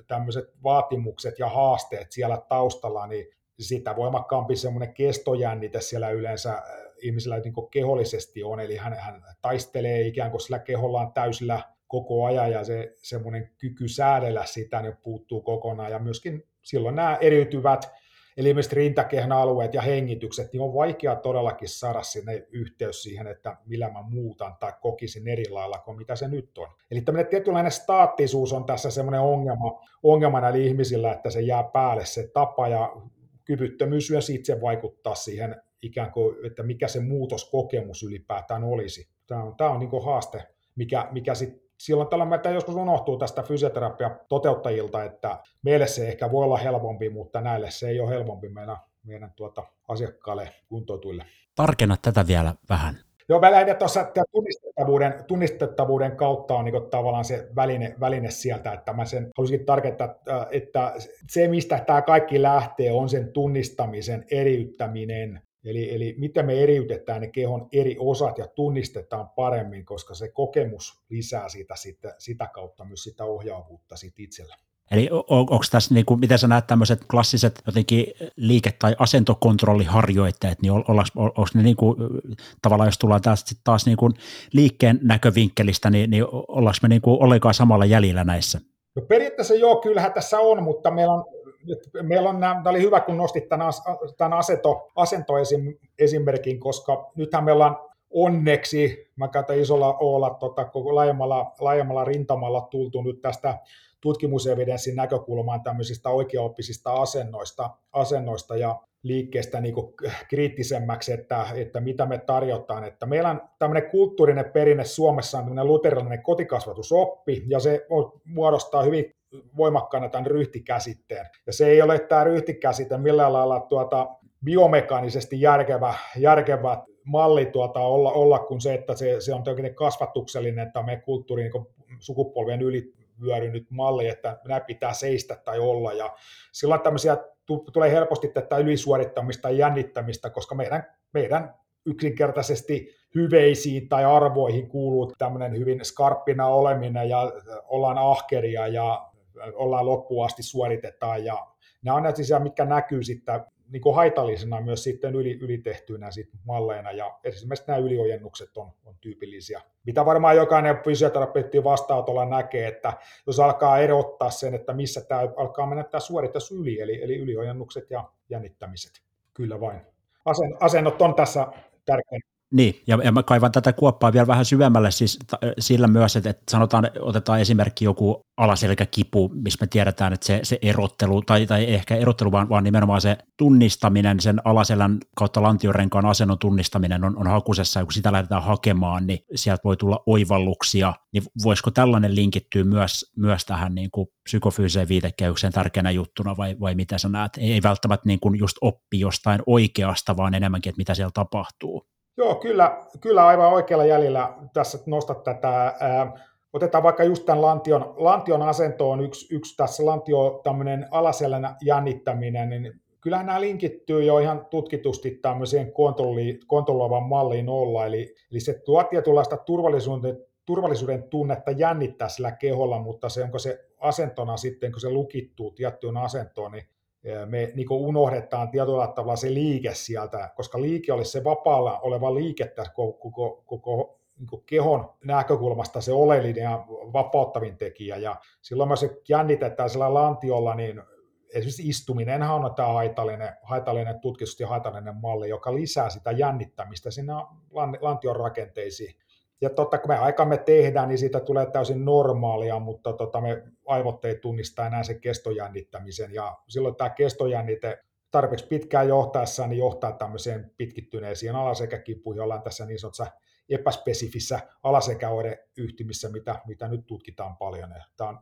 tämmöiset vaatimukset ja haasteet siellä taustalla, niin sitä voimakkaampi semmoinen kestojännite siellä yleensä äh, ihmisellä niin kehollisesti on, eli hän, hän taistelee ikään kuin sillä kehollaan täysillä koko ajan, ja se semmoinen kyky säädellä sitä niin puuttuu kokonaan, ja myöskin silloin nämä eriytyvät Eli esimerkiksi rintakehän alueet ja hengitykset, niin on vaikea todellakin saada sinne yhteys siihen, että millä mä muutan tai kokisin eri lailla kuin mitä se nyt on. Eli tämmöinen tietynlainen staattisuus on tässä semmoinen ongelma, ongelma näillä ihmisillä, että se jää päälle se tapa ja kyvyttömyys myös itse vaikuttaa siihen ikään kuin, että mikä se muutoskokemus ylipäätään olisi. Tämä on, tämä on niin haaste, mikä, mikä sitten silloin tällä että joskus unohtuu tästä fysioterapia toteuttajilta, että meille se ehkä voi olla helpompi, mutta näille se ei ole helpompi meidän, meidän tuota asiakkaille kuntoituille. Tarkenna tätä vielä vähän. Joo, lähdin tuossa tunnistettavuuden, tunnistettavuuden kautta on niin tavallaan se väline, väline sieltä, että mä sen haluaisin tarkentaa, että se mistä tämä kaikki lähtee on sen tunnistamisen eriyttäminen Eli, eli miten me eriytetään ne kehon eri osat ja tunnistetaan paremmin, koska se kokemus lisää sitä, sitä, sitä kautta myös sitä ohjaavuutta sit itsellä. Eli on, onko tässä, niin kuin, miten sä näet tämmöiset klassiset jotenkin liike- tai asentokontrolliharjoitteet, niin onko ne niin kuin, tavallaan, jos tullaan taas, taas niin kuin liikkeen näkövinkkelistä, niin, niin ollaanko me niin kuin ollenkaan samalla jäljellä näissä? No periaatteessa joo, kyllähän tässä on, mutta meillä on meillä on, tämä oli hyvä, kun nostit tämän, tämän asento, asentoesimerkin, koska nythän meillä on onneksi, mä käytän isolla olla tota, koko laajemmalla, laajemmalla rintamalla tultu nyt tästä tutkimusevidenssin näkökulmaan tämmöisistä oikeaoppisista asennoista, asennoista ja liikkeestä niin kriittisemmäksi, että, että mitä me tarjotaan. Että meillä on tämmöinen kulttuurinen perinne Suomessa on tämmöinen luterilainen kotikasvatusoppi, ja se muodostaa hyvin voimakkaana tämän ryhtikäsitteen. Ja se ei ole tämä ryhtikäsite millään lailla tuota biomekaanisesti järkevä, järkevä malli tuota, olla, olla kuin se, että se, se on jotenkin kasvatuksellinen, että meidän kulttuuri niin sukupolvien yli vyörynyt malli, että nämä pitää seistä tai olla, ja silloin tämmöisiä tulee helposti tätä ylisuorittamista ja jännittämistä, koska meidän, meidän yksinkertaisesti hyveisiin tai arvoihin kuuluu tämmöinen hyvin skarppina oleminen ja ollaan ahkeria ja ollaan loppuun asti suoritetaan ja nämä on näitä mitkä näkyy sitten niin kuin haitallisena myös sitten yli, ylitehtyinä sit malleina, ja esimerkiksi nämä yliojennukset on, on tyypillisiä. Mitä varmaan jokainen fysioterapeutti vastaanotolla näkee, että jos alkaa erottaa sen, että missä tämä alkaa mennä tämä suoritus yli, eli, eli yliojennukset ja jännittämiset. Kyllä vain. Asen, asennot on tässä tärkeä. Niin, ja, ja mä kaivan tätä kuoppaa vielä vähän syvemmälle siis t- sillä myös, että, että sanotaan, otetaan esimerkki joku alaselkäkipu, missä me tiedetään, että se, se erottelu, tai, tai ehkä erottelu, vaan, vaan nimenomaan se tunnistaminen, sen alaselän kautta lantiorenkaan asennon tunnistaminen on, on hakusessa, ja kun sitä lähdetään hakemaan, niin sieltä voi tulla oivalluksia, niin voisiko tällainen linkittyä myös, myös tähän niin kuin psykofyysiseen viitekehykseen tärkeänä juttuna, vai, vai mitä sä näet? Ei, ei välttämättä niin kuin just oppi jostain oikeasta, vaan enemmänkin, että mitä siellä tapahtuu. Joo, kyllä, kyllä aivan oikealla jäljellä tässä nostat tätä. Otetaan vaikka just tämän lantion, lantion asento on yksi, yksi tässä lantio tämmöinen alaselän jännittäminen, niin kyllähän nämä linkittyy jo ihan tutkitusti tämmöiseen kontrolli, kontrolloivan malliin olla, eli, eli se tuo tietynlaista turvallisuuden, turvallisuuden tunnetta jännittää sillä keholla, mutta se onko se asentona sitten, kun se lukittuu tiettyyn asentoon, niin me niin unohdetaan tietyllä tavalla se liike sieltä, koska liike olisi se vapaalla oleva liike tässä koko, koko, koko niin kehon näkökulmasta se oleellinen ja vapauttavin tekijä, ja silloin se jännitetään sillä lantiolla, niin esimerkiksi istuminenhan on tämä haitallinen, haitallinen tutkitusti haitallinen malli, joka lisää sitä jännittämistä sinne lantion rakenteisiin ja totta, kun me aikamme tehdään, niin siitä tulee täysin normaalia, mutta tota, me aivot ei tunnista enää sen kestojännittämisen, ja silloin tämä kestojännite tarpeeksi pitkään johtaessa niin johtaa tämmöiseen pitkittyneisiin alasekäkipuihin, ollaan tässä niin sanotussa epäspesifissä alasekäoireyhtymissä, mitä, mitä nyt tutkitaan paljon. Tämä on,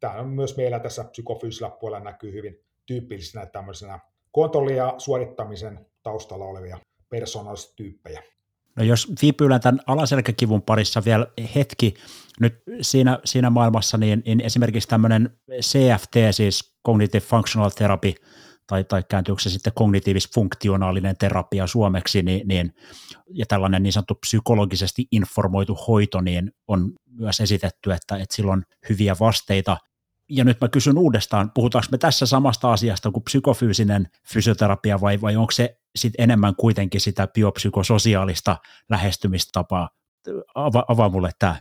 tämä on myös meillä tässä psykofyysisellä puolella näkyy hyvin tyypillisenä tämmöisenä kontrolli- ja suorittamisen taustalla olevia persoonallistyyppejä. No jos viipyillään tämän alaselkäkivun parissa vielä hetki nyt siinä, siinä maailmassa, niin, niin esimerkiksi tämmöinen CFT, siis Cognitive Functional Therapy, tai, tai kääntyykö se sitten kognitiivis-funktionaalinen terapia suomeksi, niin, niin, ja tällainen niin sanottu psykologisesti informoitu hoito, niin on myös esitetty, että, että sillä on hyviä vasteita. Ja nyt mä kysyn uudestaan, puhutaanko me tässä samasta asiasta kuin psykofyysinen fysioterapia vai, vai onko se sit enemmän kuitenkin sitä biopsykososiaalista lähestymistapaa? Ava, avaa mulle tämä.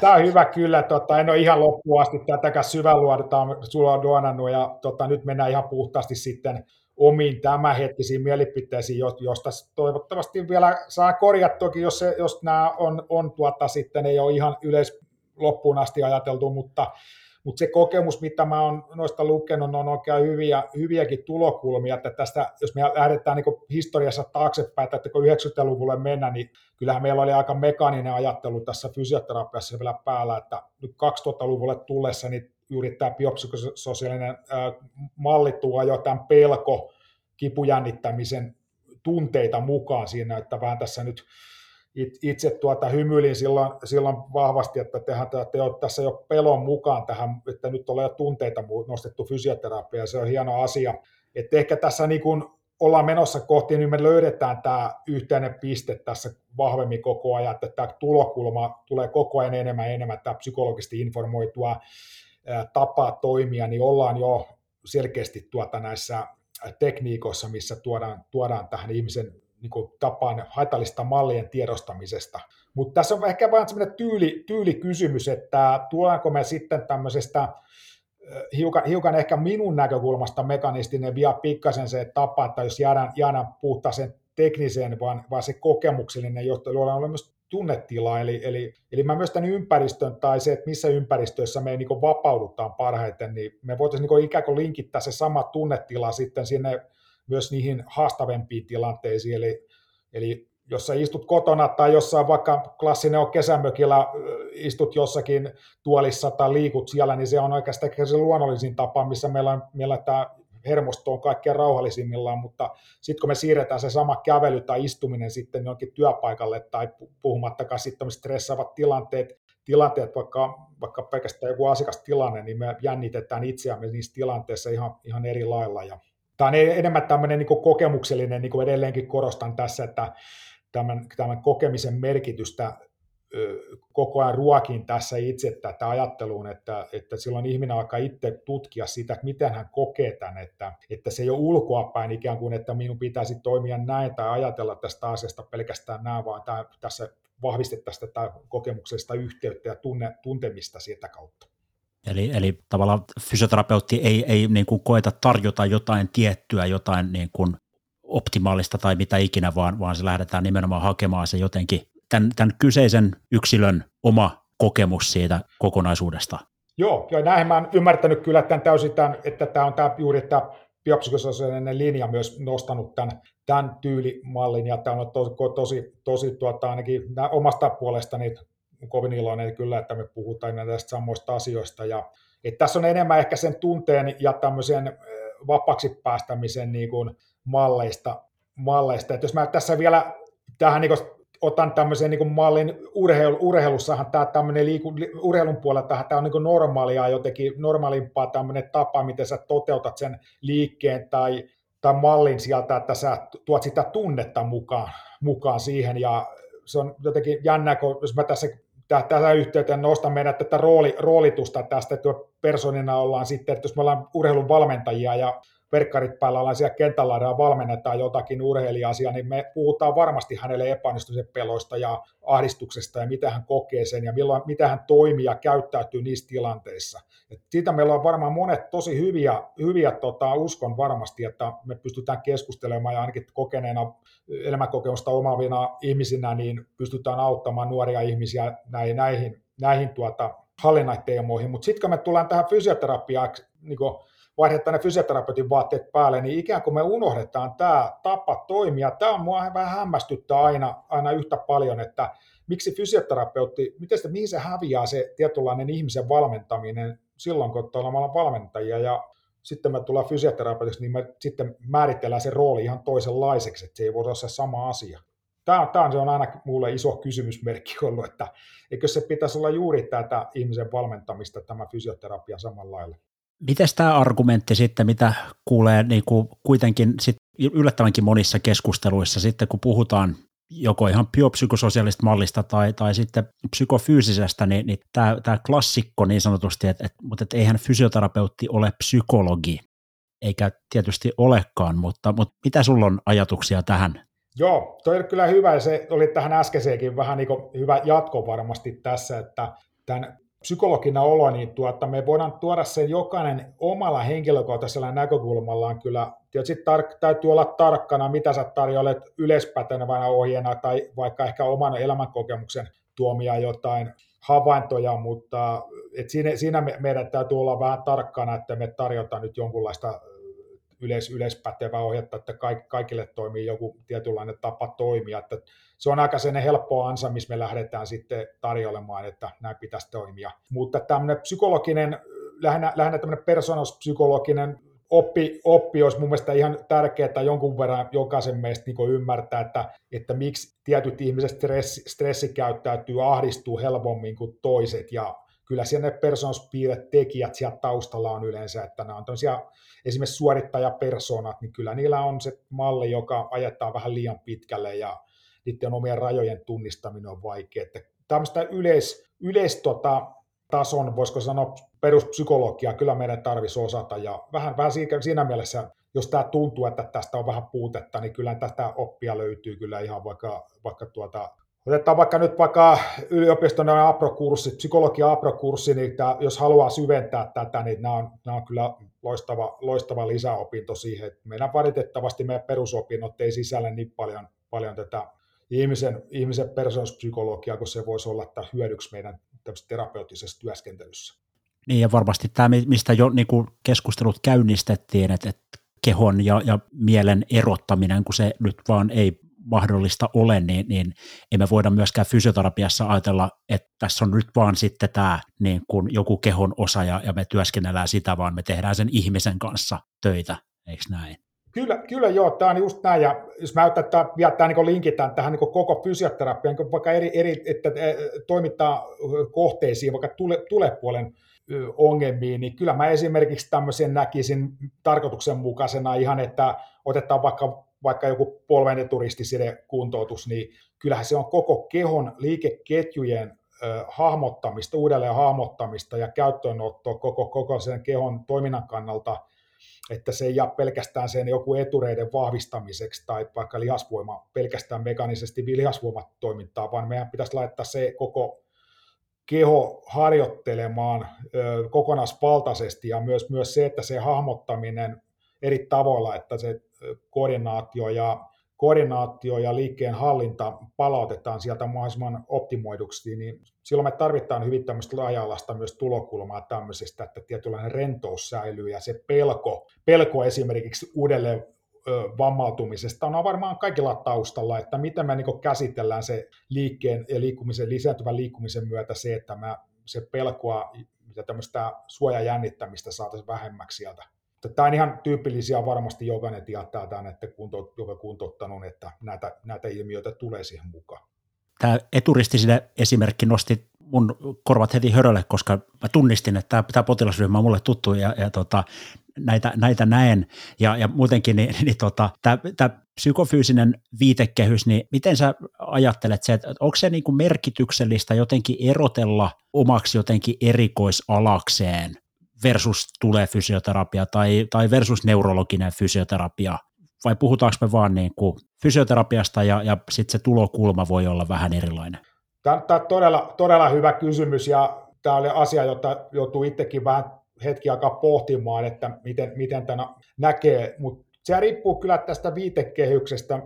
Tämä, on hyvä kyllä, tota, en ole ihan loppuun asti tätäkään syväluodetaan sulla duonannut ja tota, nyt mennään ihan puhtaasti sitten omiin tämänhetkisiin mielipiteisiin, josta toivottavasti vielä saa korjattuakin, jos, se, jos nämä on, on tuota, sitten ei ole ihan yleis loppuun asti ajateltu, mutta mutta se kokemus, mitä mä oon noista lukenut, on oikein hyviä, hyviäkin tulokulmia, että tästä, jos me lähdetään niin historiassa taaksepäin, että kun 90-luvulle mennä, niin kyllähän meillä oli aika mekaaninen ajattelu tässä fysioterapiassa vielä päällä, että nyt 2000-luvulle tullessa, niin juuri tämä biopsykososiaalinen malli tuo jo tämän pelko, kipujännittämisen tunteita mukaan siinä, että vähän tässä nyt itse tuota hymyilin silloin, silloin vahvasti, että tehän te olette tässä jo pelon mukaan tähän, että nyt ollaan jo tunteita nostettu fysioterapia, se on hieno asia. Että ehkä tässä niin kuin ollaan menossa kohti, niin me löydetään tämä yhteinen piste tässä vahvemmin koko ajan, että tämä tulokulma tulee koko ajan enemmän ja enemmän, tämä psykologisesti informoitua tapaa toimia, niin ollaan jo selkeästi tuota näissä tekniikoissa, missä tuodaan, tuodaan tähän ihmisen niin kuin tapaan haitallista mallien tiedostamisesta. Mutta tässä on ehkä vain sellainen tyyli, tyylikysymys, että tuodaanko me sitten tämmöisestä hiukan, hiukan ehkä minun näkökulmasta mekanistinen vielä pikkasen se tapa, että jos jäädään, jäädään sen tekniseen, vaan, vaan se kokemuksellinen, jotta luodaan myös tunnetila, eli, eli, eli mä myös tämän ympäristön tai se, että missä ympäristöissä me niin vapaudutaan parhaiten, niin me voitaisiin niin ikään kuin linkittää se sama tunnetila sitten sinne myös niihin haastavempiin tilanteisiin, eli, eli jos sä istut kotona tai jossain vaikka klassinen on kesämökillä, istut jossakin tuolissa tai liikut siellä, niin se on oikeastaan se luonnollisin tapa, missä meillä meillä tämä hermosto on kaikkein rauhallisimmillaan, mutta sitten kun me siirretään se sama kävely tai istuminen sitten jonkin työpaikalle tai puhumattakaan sitten stressaavat tilanteet, tilanteet vaikka, vaikka pelkästään joku asiakastilanne, niin me jännitetään itseämme niissä tilanteissa ihan, ihan eri lailla. Ja tämä on enemmän tämmöinen niin kokemuksellinen, niin kuin edelleenkin korostan tässä, että tämän, tämän kokemisen merkitystä koko ajan ruokin tässä itse tätä ajatteluun, että, että silloin ihminen alkaa itse tutkia sitä, että miten hän kokee tämän, että, että se ei ole ulkoapäin ikään kuin, että minun pitäisi toimia näin tai ajatella tästä asiasta pelkästään näin, vaan tämä, tässä vahvistettaisiin tätä kokemuksellista yhteyttä ja tunne, tuntemista sieltä kautta. Eli, eli tavallaan fysioterapeutti ei, ei niin kuin koeta tarjota jotain tiettyä, jotain niin kuin optimaalista tai mitä ikinä, vaan, vaan se lähdetään nimenomaan hakemaan se jotenkin tämän, tämän kyseisen yksilön oma kokemus siitä kokonaisuudesta. Joo, joo näin mä oon ymmärtänyt kyllä tämän täysin, tämän, että tämä on tämä, juuri tämä biopsykososiaalinen linja myös nostanut tämän, tämän tyylimallin, ja tämä on tosi, tosi, tosi tuota, ainakin omasta puolestani kovin iloinen kyllä, että me puhutaan näistä samoista asioista, ja että tässä on enemmän ehkä sen tunteen ja tämmöisen vapaaksi päästämisen niin kuin malleista, malleista. Että jos mä tässä vielä tähän niin otan tämmöisen niin mallin urheilu, urheilussahan tämä tämmöinen liiku, urheilun puolella tämä on niin normaalia jotenkin normaalimpaa tämmöinen tapa, miten sä toteutat sen liikkeen tai, tai mallin sieltä, että sä tuot sitä tunnetta mukaan, mukaan siihen ja se on jotenkin jännä, kun jos mä tässä tätä yhteyteen nostan meidän tätä rooli, roolitusta tästä, että personina ollaan sitten, että jos me ollaan urheilun valmentajia ja verkkarit päällä ollaan siellä kentällä ja valmennetaan jotakin urheilija-asiaa, niin me puhutaan varmasti hänelle epäonnistumisen peloista ja ahdistuksesta ja mitä hän kokee sen ja milloin, mitä hän toimii ja käyttäytyy niissä tilanteissa. Et siitä meillä on varmaan monet tosi hyviä, hyviä tota, uskon varmasti, että me pystytään keskustelemaan ja ainakin kokeneena elämänkokemusta omavina ihmisinä, niin pystytään auttamaan nuoria ihmisiä näihin, näihin, näihin tuota, hallinnaiteemoihin. Mutta sitten kun me tullaan tähän fysioterapiaan, niin vaihdetaan ne fysioterapeutin vaatteet päälle, niin ikään kuin me unohdetaan tämä tapa toimia. Tämä on mua vähän hämmästyttää aina, aina yhtä paljon, että miksi fysioterapeutti, miten se, mihin se häviää se tietynlainen ihmisen valmentaminen silloin, kun ollaan valmentajia ja sitten me tullaan fysioterapeutiksi, niin me sitten määritellään se rooli ihan toisenlaiseksi, että se ei voi olla se sama asia. Tämä, tämä on, se on aina mulle iso kysymysmerkki ollut, että eikö se pitäisi olla juuri tätä ihmisen valmentamista, tämä fysioterapia samalla lailla. Miten tämä argumentti sitten, mitä kuulee niin kuin kuitenkin sit yllättävänkin monissa keskusteluissa sitten, kun puhutaan joko ihan biopsykososiaalista mallista tai, tai sitten psykofyysisestä, niin, niin tämä, klassikko niin sanotusti, että, että, mutta että eihän fysioterapeutti ole psykologi, eikä tietysti olekaan, mutta, mutta mitä sulla on ajatuksia tähän? Joo, toi oli kyllä hyvä, se oli tähän äskeiseenkin vähän niin hyvä jatko varmasti tässä, että tämän psykologina olo, niin tuota, me voidaan tuoda sen jokainen omalla henkilökohtaisella näkökulmallaan kyllä. Tietysti tar- täytyy olla tarkkana, mitä sä tarjoilet yleispätevänä ohjeena tai vaikka ehkä oman elämänkokemuksen tuomia jotain havaintoja, mutta et siinä, siinä me, meidän täytyy olla vähän tarkkana, että me tarjotaan nyt jonkunlaista yleis, yleispätevää ohjetta, että kaikille toimii joku tietynlainen tapa toimia. Että se on aika sen helppo ansa, missä me lähdetään sitten tarjoilemaan, että näin pitäisi toimia. Mutta tämmöinen psykologinen, lähinnä, lähinnä tämmöinen persoonallispsykologinen oppi, oppi olisi mun mielestä ihan tärkeää, että jonkun verran jokaisen meistä niin ymmärtää, että, että miksi tietyt ihmiset stressi, stressi käyttäytyy, ahdistuu helpommin kuin toiset, ja kyllä siellä ne persoonallispiirret, tekijät siellä taustalla on yleensä, että nämä on esimerkiksi suorittajapersonat, niin kyllä niillä on se malli, joka ajettaa vähän liian pitkälle, ja niiden omien rajojen tunnistaminen on vaikea. Että tämmöistä yleis, yleis tota, tason, voisiko sanoa peruspsykologiaa, kyllä meidän tarvitsisi osata, ja vähän, vähän siinä, mielessä, jos tämä tuntuu, että tästä on vähän puutetta, niin kyllä tästä oppia löytyy kyllä ihan vaikka, vaikka tuota, Otetaan vaikka nyt vaikka yliopiston aprokurssit, psykologia aprokurssi, niin tämä, jos haluaa syventää tätä, niin nämä on, nämä on kyllä loistava, loistava lisäopinto siihen. Meidän valitettavasti meidän perusopinnot ei sisällä niin paljon, paljon tätä ihmisen, ihmisen persoonallispsykologiaa, kun se voisi olla että hyödyksi meidän terapeuttisessa työskentelyssä. Niin ja varmasti tämä, mistä jo niin kuin keskustelut käynnistettiin, että, että kehon ja, ja mielen erottaminen, kun se nyt vaan ei mahdollista ole, niin, niin emme voida myöskään fysioterapiassa ajatella, että tässä on nyt vaan sitten tämä niin kuin joku kehon osa ja, ja me työskennellään sitä, vaan me tehdään sen ihmisen kanssa töitä. eikö näin? Kyllä, kyllä joo, tämä on just näin, ja jos mä vielä tämä niin linkitään tähän niin koko fysioterapiaan, niin vaikka eri, eri että toimittaa kohteisiin, vaikka tule, tulepuolen ongelmiin, niin kyllä mä esimerkiksi tämmöisen näkisin tarkoituksenmukaisena ihan, että otetaan vaikka, vaikka joku polven kuntoutus, niin kyllähän se on koko kehon liikeketjujen hahmottamista, uudelleen hahmottamista ja käyttöönottoa koko, koko sen kehon toiminnan kannalta, että se ei jää pelkästään sen joku etureiden vahvistamiseksi tai vaikka lihasvoima, pelkästään mekaanisesti lihasvoimatoimintaa, vaan meidän pitäisi laittaa se koko keho harjoittelemaan ö, kokonaisvaltaisesti. Ja myös, myös se, että se hahmottaminen eri tavoilla, että se koordinaatio ja koordinaatio ja liikkeen hallinta palautetaan sieltä mahdollisimman optimoiduksi, niin silloin me tarvitaan hyvin tämmöistä laaja myös tulokulmaa tämmöisestä, että tietynlainen rentous säilyy ja se pelko, pelko esimerkiksi uudelleen vammautumisesta on varmaan kaikilla taustalla, että miten me niin käsitellään se liikkeen ja liikkumisen, lisääntyvän liikkumisen myötä se, että mä, se pelkoa ja tämmöistä suojajännittämistä saataisiin vähemmäksi sieltä Tämä on ihan tyypillisiä varmasti jokainen tietää tämän, että kunto, joka kuntouttanut, että näitä, näitä ilmiöitä tulee siihen mukaan. Tämä eturistiside esimerkki nosti mun korvat heti hörölle, koska mä tunnistin, että tämä, tämä potilasryhmä on mulle tuttu ja, ja tota, näitä, näitä näen. Ja, ja muutenkin niin, niin tota, tämä, tämä psykofyysinen viitekehys, niin miten sä ajattelet se, että onko se niin kuin merkityksellistä jotenkin erotella omaksi jotenkin erikoisalakseen versus tulee fysioterapia tai, tai versus neurologinen fysioterapia, vai puhutaanko me vaan niin kuin fysioterapiasta ja, ja sitten se tulokulma voi olla vähän erilainen? Tämä, on todella, todella hyvä kysymys ja tämä oli asia, jota joutuu itsekin vähän hetki aikaa pohtimaan, että miten, miten tämä näkee, mutta se riippuu kyllä tästä viitekehyksestä,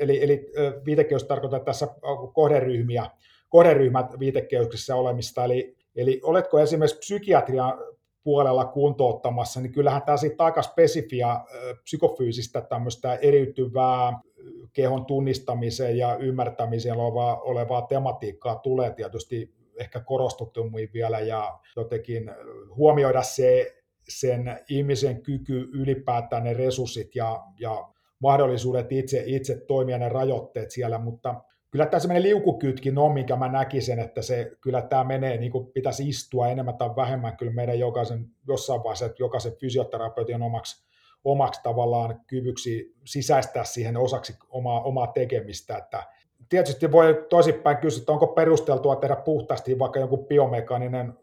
eli, eli viitekehys tarkoittaa tässä kohderyhmiä, kohderyhmät viitekehyksessä olemista, eli, eli oletko esimerkiksi psykiatrian puolella kuntouttamassa, niin kyllähän tämä sitten aika spesifiä psykofyysistä tämmöistä eriytyvää kehon tunnistamiseen ja ymmärtämiseen olevaa, olevaa tematiikkaa tulee tietysti ehkä korostettummin vielä ja jotenkin huomioida se, sen ihmisen kyky ylipäätään ne resurssit ja, ja mahdollisuudet itse, itse toimia ne rajoitteet siellä, mutta kyllä tämä semmoinen liukukytkin on, minkä mä näkisin, että se, kyllä tämä menee, niin kuin pitäisi istua enemmän tai vähemmän kyllä meidän jokaisen, jossain vaiheessa, että jokaisen fysioterapeutin omaksi, omaksi tavallaan kyvyksi sisäistää siihen osaksi omaa, omaa tekemistä, että tietysti voi toisinpäin kysyä, että onko perusteltua tehdä puhtaasti vaikka joku biomekaaninen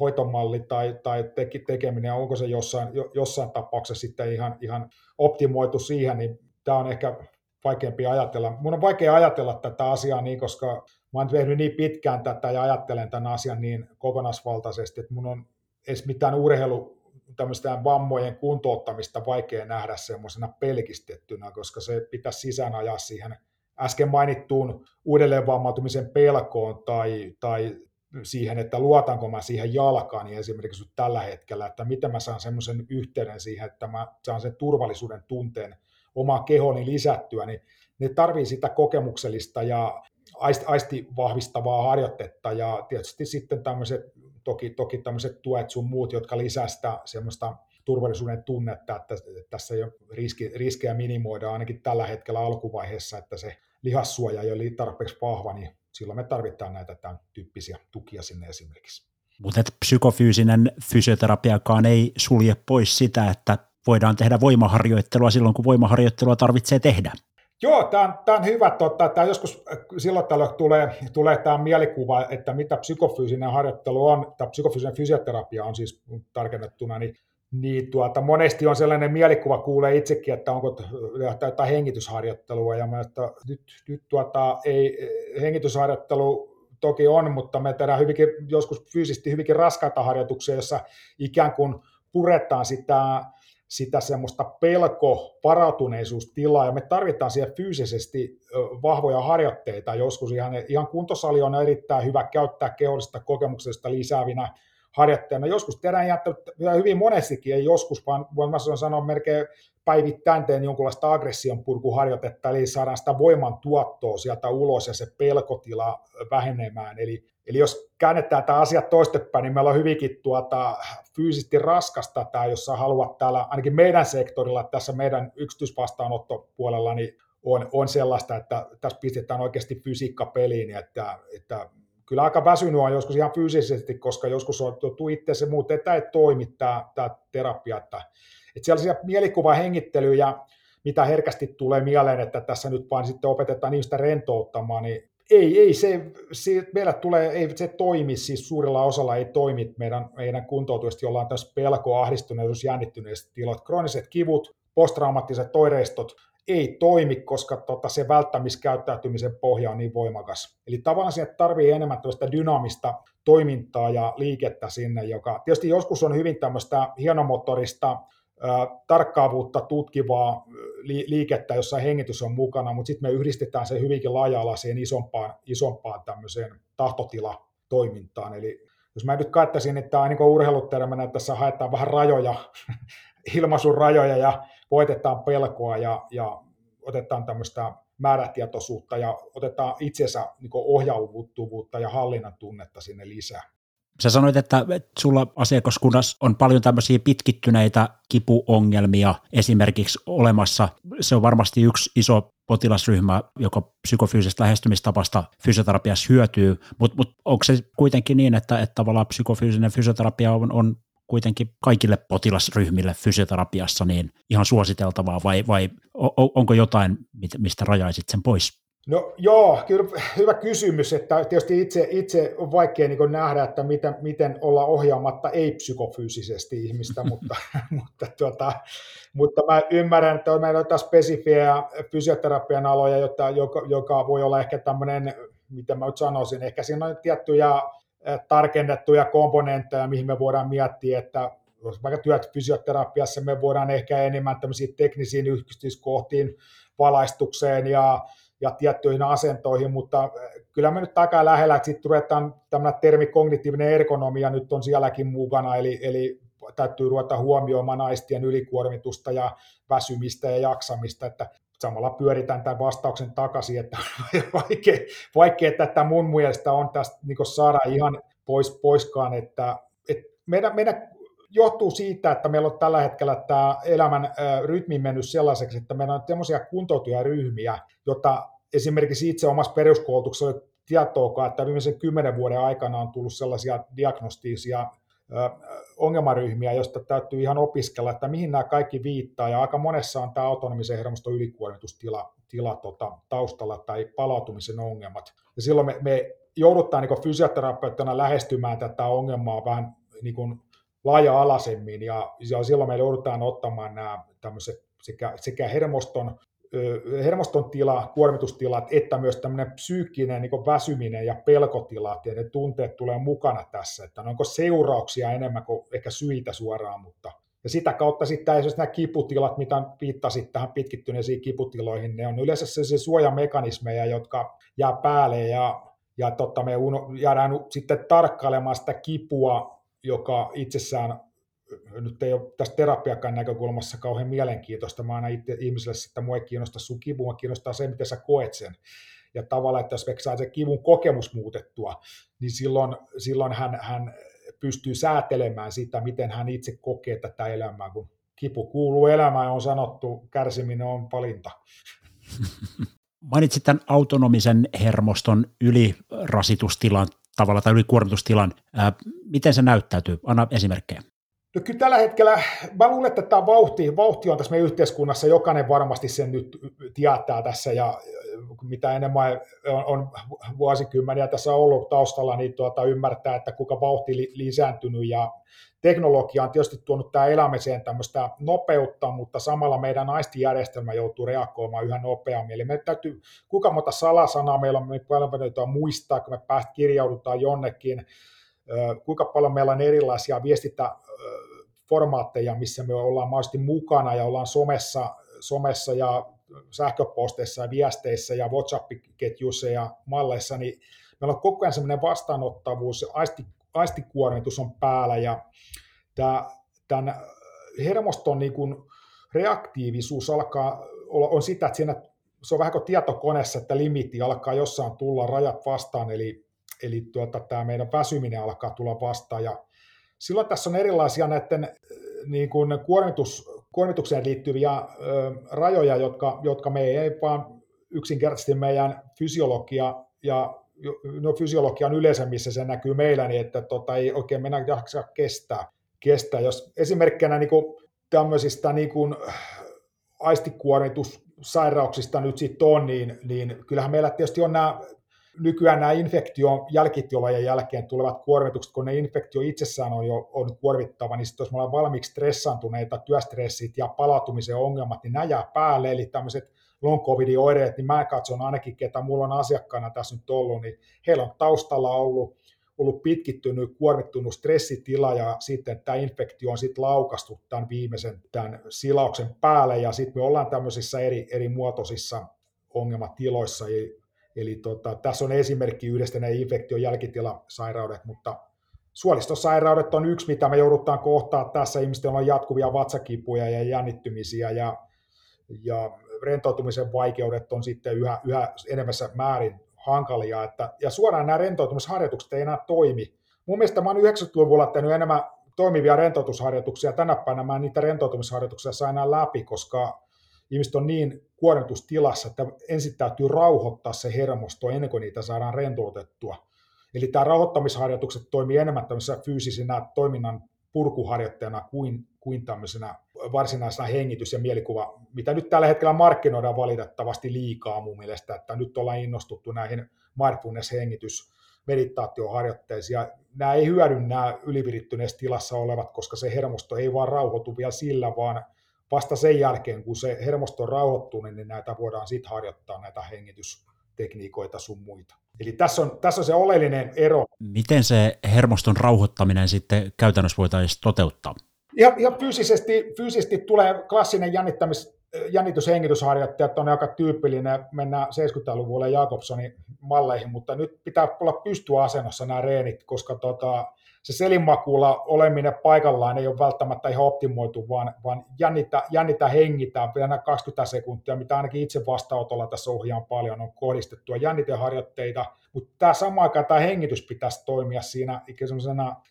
hoitomalli tai, tai tekeminen, onko se jossain, jossain tapauksessa sitten ihan, ihan optimoitu siihen, niin tämä on ehkä vaikeampi ajatella. Mun on vaikea ajatella tätä asiaa niin, koska mä oon tehnyt niin pitkään tätä ja ajattelen tämän asian niin kokonaisvaltaisesti, että mun on edes mitään urheilu tämmöistä vammojen kuntouttamista vaikea nähdä semmoisena pelkistettynä, koska se pitäisi sisään ajaa siihen äsken mainittuun uudelleenvammautumisen pelkoon tai, tai siihen, että luotanko mä siihen jalkaan niin esimerkiksi tällä hetkellä, että miten mä saan semmoisen yhteyden siihen, että mä saan sen turvallisuuden tunteen omaa kehoni lisättyä, niin ne tarvii sitä kokemuksellista ja aisti vahvistavaa harjoitetta ja tietysti sitten tämmöiset, toki, toki tämmöiset tuet sun muut, jotka lisää sitä semmoista turvallisuuden tunnetta, että tässä ole riski, riskejä minimoida ainakin tällä hetkellä alkuvaiheessa, että se lihassuoja ei ole tarpeeksi vahva, niin silloin me tarvitaan näitä tämän tyyppisiä tukia sinne esimerkiksi. Mutta psykofyysinen fysioterapiakaan ei sulje pois sitä, että voidaan tehdä voimaharjoittelua silloin, kun voimaharjoittelua tarvitsee tehdä. Joo, tämä on, tämä on hyvä. Totta, tämä joskus äh, silloin tällöin tulee, tulee tämä mielikuva, että mitä psykofyysinen harjoittelu on, tai psykofyysinen fysioterapia on siis tarkennettuna, niin, niin tuota, monesti on sellainen mielikuva, kuulee itsekin, että onko jotain hengitysharjoittelua, ja mä, että nyt, nyt tuota, ei, hengitysharjoittelu toki on, mutta me tehdään hyvinkin, joskus fyysisesti hyvinkin raskaita harjoituksia, jossa ikään kuin puretaan sitä sitä semmoista pelko, varautuneisuustilaa, ja me tarvitaan siihen fyysisesti vahvoja harjoitteita joskus. Ihan, ihan kuntosali on erittäin hyvä käyttää kehollista kokemuksesta lisäävinä harjoittajana. Joskus tehdään ihan hyvin monestikin, ei joskus, vaan voin mä sanoa melkein päivittäin teen jonkunlaista aggression purkuharjoitetta, eli saadaan sitä voiman tuottoa sieltä ulos ja se pelkotila vähenemään. Eli, eli jos käännetään tämä asia toistepäin, niin meillä on hyvinkin tuota, fyysisesti raskasta tämä, jos sä haluat täällä, ainakin meidän sektorilla, tässä meidän yksityisvastaanottopuolella, niin on, on sellaista, että tässä pistetään oikeasti fysiikka peliin, että, että kyllä aika väsynyt on joskus ihan fyysisesti, koska joskus on tuttu itse se muuten, että ei toimi tämä, tämä terapia, että, että sellaisia mielikuvahengittelyjä, mitä herkästi tulee mieleen, että tässä nyt vain sitten opetetaan ihmistä rentouttamaan, niin ei, ei se, se, meillä tulee, ei se toimi, siis suurella osalla ei toimi meidän, meidän kuntoutujista, jolla on tässä pelko, ahdistuneisuus, jännittyneet tilot, krooniset kivut, posttraumaattiset oireistot, ei toimi, koska tota, se välttämiskäyttäytymisen pohja on niin voimakas. Eli tavallaan sieltä tarvii enemmän tällaista dynaamista toimintaa ja liikettä sinne, joka tietysti joskus on hyvin tämmöistä hienomotorista, tarkkaavuutta tutkivaa liikettä, jossa hengitys on mukana, mutta sitten me yhdistetään se hyvinkin laaja-alaiseen isompaan, isompaan tämmöiseen tahtotilatoimintaan. Eli jos mä nyt katsaisin, että tämä on niin urheilutermänä, että tässä haetaan vähän rajoja, ilmaisun rajoja ja voitetaan pelkoa ja, ja otetaan tämmöistä määrätietoisuutta ja otetaan itsensä niin ohjautuvuutta ja hallinnan tunnetta sinne lisää. Sä sanoit, että sulla asiakaskunnassa on paljon tämmöisiä pitkittyneitä kipuongelmia esimerkiksi olemassa. Se on varmasti yksi iso potilasryhmä, joka psykofyysisestä lähestymistapasta fysioterapiassa hyötyy, mutta mut onko se kuitenkin niin, että, että tavallaan psykofyysinen fysioterapia on, on kuitenkin kaikille potilasryhmille fysioterapiassa niin ihan suositeltavaa vai, vai onko jotain, mistä rajaisit sen pois? No joo, kyllä hyvä kysymys, että tietysti itse, itse on vaikea niin nähdä, että miten, miten olla ohjaamatta ei-psykofyysisesti ihmistä, mutta, mutta, tuota, mutta mä ymmärrän, että meillä on jotain spesifiä fysioterapian aloja, jota, joka, joka voi olla ehkä tämmöinen, miten mä nyt sanoisin, ehkä siinä on tiettyjä tarkennettuja komponentteja, mihin me voidaan miettiä, että vaikka työt fysioterapiassa, me voidaan ehkä enemmän tämmöisiin teknisiin yksityiskohtiin, valaistukseen ja, ja tiettyihin asentoihin, mutta kyllä me nyt aika lähellä, että sitten ruvetaan tämmöinen termi kognitiivinen ergonomia nyt on sielläkin mukana, eli, eli täytyy ruveta huomioimaan naistien ylikuormitusta ja väsymistä ja jaksamista, että samalla pyöritään tämän vastauksen takaisin, että vaikea, vaikea tätä mun mielestä on tästä niin saada ihan pois, poiskaan, että, että meidän, meidän johtuu siitä, että meillä on tällä hetkellä tämä elämän rytmi mennyt sellaiseksi, että meillä on sellaisia kuntoutujaryhmiä, jota esimerkiksi itse omassa peruskoulutuksessa tietoa, että viimeisen kymmenen vuoden aikana on tullut sellaisia diagnostisia ongelmaryhmiä, joista täytyy ihan opiskella, että mihin nämä kaikki viittaa, ja aika monessa on tämä autonomisen hermoston ylikuormitustila tila, tota, taustalla tai palautumisen ongelmat. Ja silloin me, me joudutaan niin fysioterapeuttina lähestymään tätä ongelmaa vähän niin kuin laaja-alaisemmin, ja, ja silloin me joudutaan ottamaan nämä tämmöiset sekä, sekä hermoston hermoston tila, kuormitustilat, että myös tämmöinen psyykkinen niin väsyminen ja pelkotilat, ja ne tunteet tulee mukana tässä, että onko seurauksia enemmän kuin ehkä syitä suoraan, mutta ja sitä kautta sitten esimerkiksi nämä kiputilat, mitä viittasit tähän pitkittyneisiin kiputiloihin, ne on yleensä sellaisia suojamekanismeja, jotka jää päälle ja, ja totta, me jäädään sitten tarkkailemaan sitä kipua, joka itsessään nyt ei ole tästä terapiakan näkökulmassa kauhean mielenkiintoista. Mä aina itse ihmiselle että mua ei kiinnosta sun kipu, mua kiinnostaa se, miten sä koet sen. Ja tavallaan, että jos saa sen kivun kokemus muutettua, niin silloin, silloin hän, hän pystyy säätelemään sitä, miten hän itse kokee tätä elämää, kun kipu kuuluu elämään on sanottu, kärsiminen on valinta. Mainitsit tämän autonomisen hermoston ylirasitustilan tavalla tai ylikuormitustilan. Miten se näyttäytyy? Anna esimerkkejä. No kyllä tällä hetkellä, mä luulen, että tämä vauhti, vauhti on tässä meidän yhteiskunnassa, jokainen varmasti sen nyt tietää tässä, ja mitä enemmän on, on vuosikymmeniä tässä ollut taustalla, niin tuota, ymmärtää, että kuinka vauhti li, lisääntynyt, ja teknologia on tietysti tuonut tämä elämiseen tämmöistä nopeutta, mutta samalla meidän aistijärjestelmä joutuu reagoimaan yhä nopeammin. Eli meidän täytyy, kuinka monta salasanaa meillä on, me paljon muistaa, kun me päästä kirjaudutaan jonnekin, kuinka paljon meillä on erilaisia viestintä formaatteja, missä me ollaan mahdollisesti mukana ja ollaan somessa, somessa ja sähköposteissa ja viesteissä ja WhatsApp-ketjuissa ja malleissa, niin meillä on koko ajan semmoinen vastaanottavuus, aisti, aistikuormitus on päällä ja tämä, tämän hermoston niin kuin reaktiivisuus alkaa olla, on sitä, että siinä, se on vähän kuin tietokoneessa, että limitti alkaa jossain tulla rajat vastaan, eli, eli tuota, tämä meidän väsyminen alkaa tulla vastaan ja silloin tässä on erilaisia näiden niin kuin kuormitus, kuormitukseen liittyviä ö, rajoja, jotka, jotka me ei vaan yksinkertaisesti meidän fysiologia ja no fysiologian yleisemmissä se näkyy meillä, niin että tota, ei oikein mennä jaksa kestää. kestää. Jos esimerkkinä niin kuin tämmöisistä niin kuin aistikuormitussairauksista nyt sitten on, niin, niin kyllähän meillä tietysti on nämä nykyään nämä infektio jälkitilojen jälkeen tulevat kuormitukset, kun ne infektio itsessään on jo on kuormittava, niin sitten jos me ollaan valmiiksi stressaantuneita, työstressit ja palautumisen ongelmat, niin nämä jää päälle, eli tämmöiset long covidin oireet, niin mä katson ainakin, ketä mulla on asiakkaana tässä nyt ollut, niin heillä on taustalla ollut, ollut pitkittynyt, kuormittunut stressitila ja sitten tämä infektio on sitten laukastu tämän viimeisen tämän silauksen päälle. Ja sitten me ollaan tämmöisissä eri, eri muotoisissa ongelmatiloissa, eli, eli tota, tässä on esimerkki yhdestä ne infektion jälkitilasairaudet, mutta suolistosairaudet on yksi, mitä me joudutaan kohtaa tässä. Ihmisten on jatkuvia vatsakipuja ja jännittymisiä ja, ja rentoutumisen vaikeudet on sitten yhä, yhä enemmässä määrin hankalia, että, ja suoraan nämä rentoutumisharjoitukset ei enää toimi. Mun mielestä mä oon 90-luvulla tehnyt enemmän toimivia rentoutusharjoituksia, tänä päivänä mä en niitä rentoutumisharjoituksia saa enää läpi, koska ihmiset on niin kuormitustilassa, että ensin täytyy rauhoittaa se hermosto ennen kuin niitä saadaan rentoutettua. Eli tämä rauhoittamisharjoitukset toimii enemmän tämmöisenä fyysisenä toiminnan purkuharjoittajana kuin, kuin tämmöisenä varsinaisena hengitys- ja mielikuva, mitä nyt tällä hetkellä markkinoidaan valitettavasti liikaa mun mielestä, että nyt ollaan innostuttu näihin mindfulness-hengitys meditaatioharjoitteisiin, ja nämä ei hyödy nämä ylivirittyneessä tilassa olevat, koska se hermosto ei vaan rauhoitu vielä sillä, vaan vasta sen jälkeen, kun se hermosto on rauhoittunut, niin näitä voidaan sitten harjoittaa, näitä hengitystekniikoita sun muita. Eli tässä on, tässä on se oleellinen ero. Miten se hermoston rauhoittaminen sitten käytännössä voitaisiin toteuttaa? Ja, ja fyysisesti, fyysisesti tulee klassinen jännittämis, jännityshengitysharjoittaja, että on aika tyypillinen, mennään 70-luvulle Jakobsonin malleihin, mutta nyt pitää olla pystyasennossa nämä reenit, koska tota, se selinmakuulla oleminen paikallaan ei ole välttämättä ihan optimoitu, vaan, vaan jännitä, jännitä hengitään, pidetään 20 sekuntia, mitä ainakin itse vastaanotolla tässä ohjaan paljon, on kohdistettua jänniteharjoitteita, mutta tämä sama aikaan tämä hengitys pitäisi toimia siinä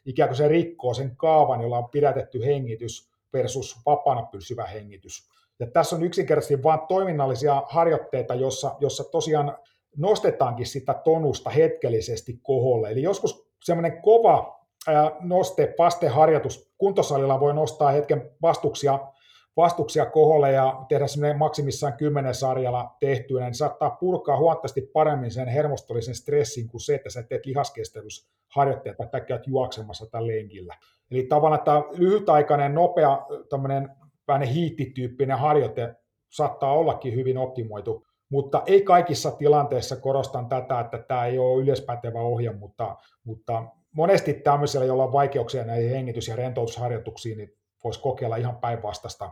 ikään kuin se rikkoo sen kaavan, jolla on pidätetty hengitys versus vapaana pysyvä hengitys. Ja tässä on yksinkertaisesti vain toiminnallisia harjoitteita, jossa, jossa tosiaan nostetaankin sitä tonusta hetkellisesti koholle. Eli joskus semmoinen kova noste, vasteharjoitus. Kuntosalilla voi nostaa hetken vastuksia, vastuksia koholle ja tehdä semmoinen maksimissaan kymmenen sarjalla tehtyä, niin saattaa purkaa huomattavasti paremmin sen hermostollisen stressin kuin se, että sä teet lihaskestävyysharjoitteet tai käyt juoksemassa tällä lenkillä. Eli tavallaan tämä lyhytaikainen, nopea, tämmöinen vähän hiittityyppinen harjoite saattaa ollakin hyvin optimoitu, mutta ei kaikissa tilanteissa korostan tätä, että tämä ei ole yleispätevä ohje, mutta, mutta monesti tämmöisellä, jolla on vaikeuksia näihin hengitys- ja rentoutusharjoituksiin, niin voisi kokeilla ihan päinvastasta,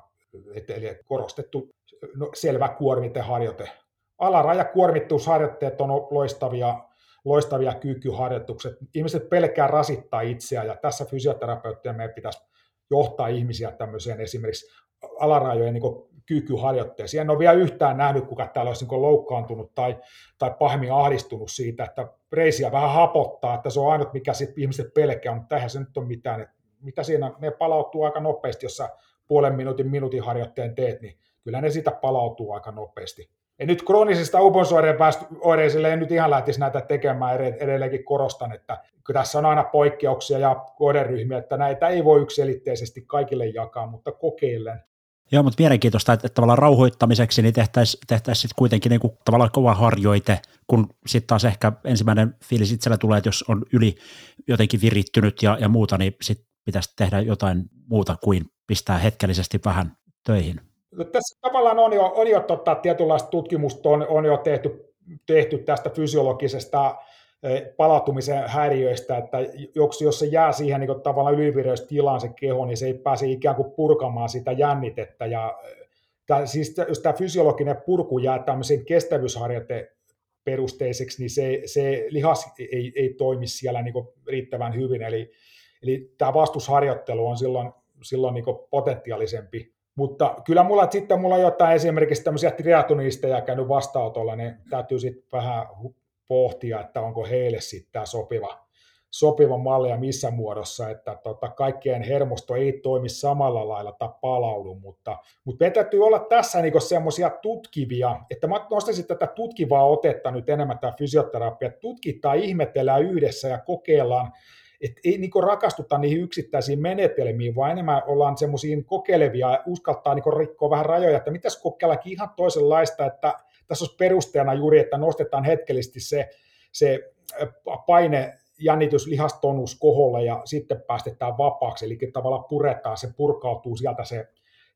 eli korostettu no, selvä kuormiteharjoite. Alaraja kuormittuusharjoitteet on loistavia, loistavia kykyharjoitukset. Ihmiset pelkää rasittaa itseään, ja tässä fysioterapeuttia meidän pitäisi johtaa ihmisiä tämmöiseen esimerkiksi alarajojen niin kykyharjoitteeseen. En ole vielä yhtään nähnyt, kuka täällä olisi niin loukkaantunut tai, tai pahemmin ahdistunut siitä, että reisiä vähän hapottaa, että se on ainut, mikä sitten ihmiset pelkää, mutta tähän se nyt on mitään. Että mitä siinä, ne palautuu aika nopeasti, jos sä puolen minuutin minuutin harjoitteen teet, niin kyllä ne siitä palautuu aika nopeasti. En nyt kroonisista uponsoireisille en nyt ihan lähtisi näitä tekemään, edelleenkin korostan, että tässä on aina poikkeuksia ja kohderyhmiä, että näitä ei voi yksilitteisesti kaikille jakaa, mutta kokeillen Joo, mutta mielenkiintoista, että, että tavallaan rauhoittamiseksi niin tehtäisiin tehtäisi sitten kuitenkin niin kuin tavallaan kova harjoite, kun sitten taas ehkä ensimmäinen fiilis itsellä tulee, että jos on yli jotenkin virittynyt ja, ja muuta, niin sitten pitäisi tehdä jotain muuta kuin pistää hetkellisesti vähän töihin. No, tässä tavallaan on jo, on jo tota, tietynlaista tutkimusta on, on jo tehty, tehty tästä fysiologisesta palautumisen häiriöistä, että jos, jos se jää siihen niin tavallaan ylivireystilaan se keho, niin se ei pääse ikään kuin purkamaan sitä jännitettä. Ja, tämä, siis jos tämä fysiologinen purku jää tämmöisen kestävyysharjoite perusteiseksi, niin se, se lihas ei, ei toimi siellä niin riittävän hyvin, eli, eli tämä vastusharjoittelu on silloin, silloin niin potentiaalisempi. Mutta kyllä mulla sitten mulla jotain esimerkiksi tämmöisiä triatonisteja käynyt vastaanotolla, niin täytyy sitten vähän pohtia, että onko heille sitten tämä sopiva, sopiva malli ja missä muodossa, että tota, kaikkien hermosto ei toimi samalla lailla tai palaudu, mutta, mutta meidän täytyy olla tässä niin semmoisia tutkivia, että mä nostaisin tätä tutkivaa otetta nyt enemmän tämä fysioterapia, tutkitaan, ihmetellään yhdessä ja kokeillaan, että ei niin rakastuta niihin yksittäisiin menetelmiin, vaan enemmän ollaan semmoisiin kokeilevia ja uskaltaa niin rikkoa vähän rajoja, että mitäs kokeillakin ihan toisenlaista, että tässä olisi perusteena juuri, että nostetaan hetkellisesti se, se paine jännitys, lihastonus koholle ja sitten päästetään vapaaksi, eli tavallaan puretaan, se purkautuu sieltä se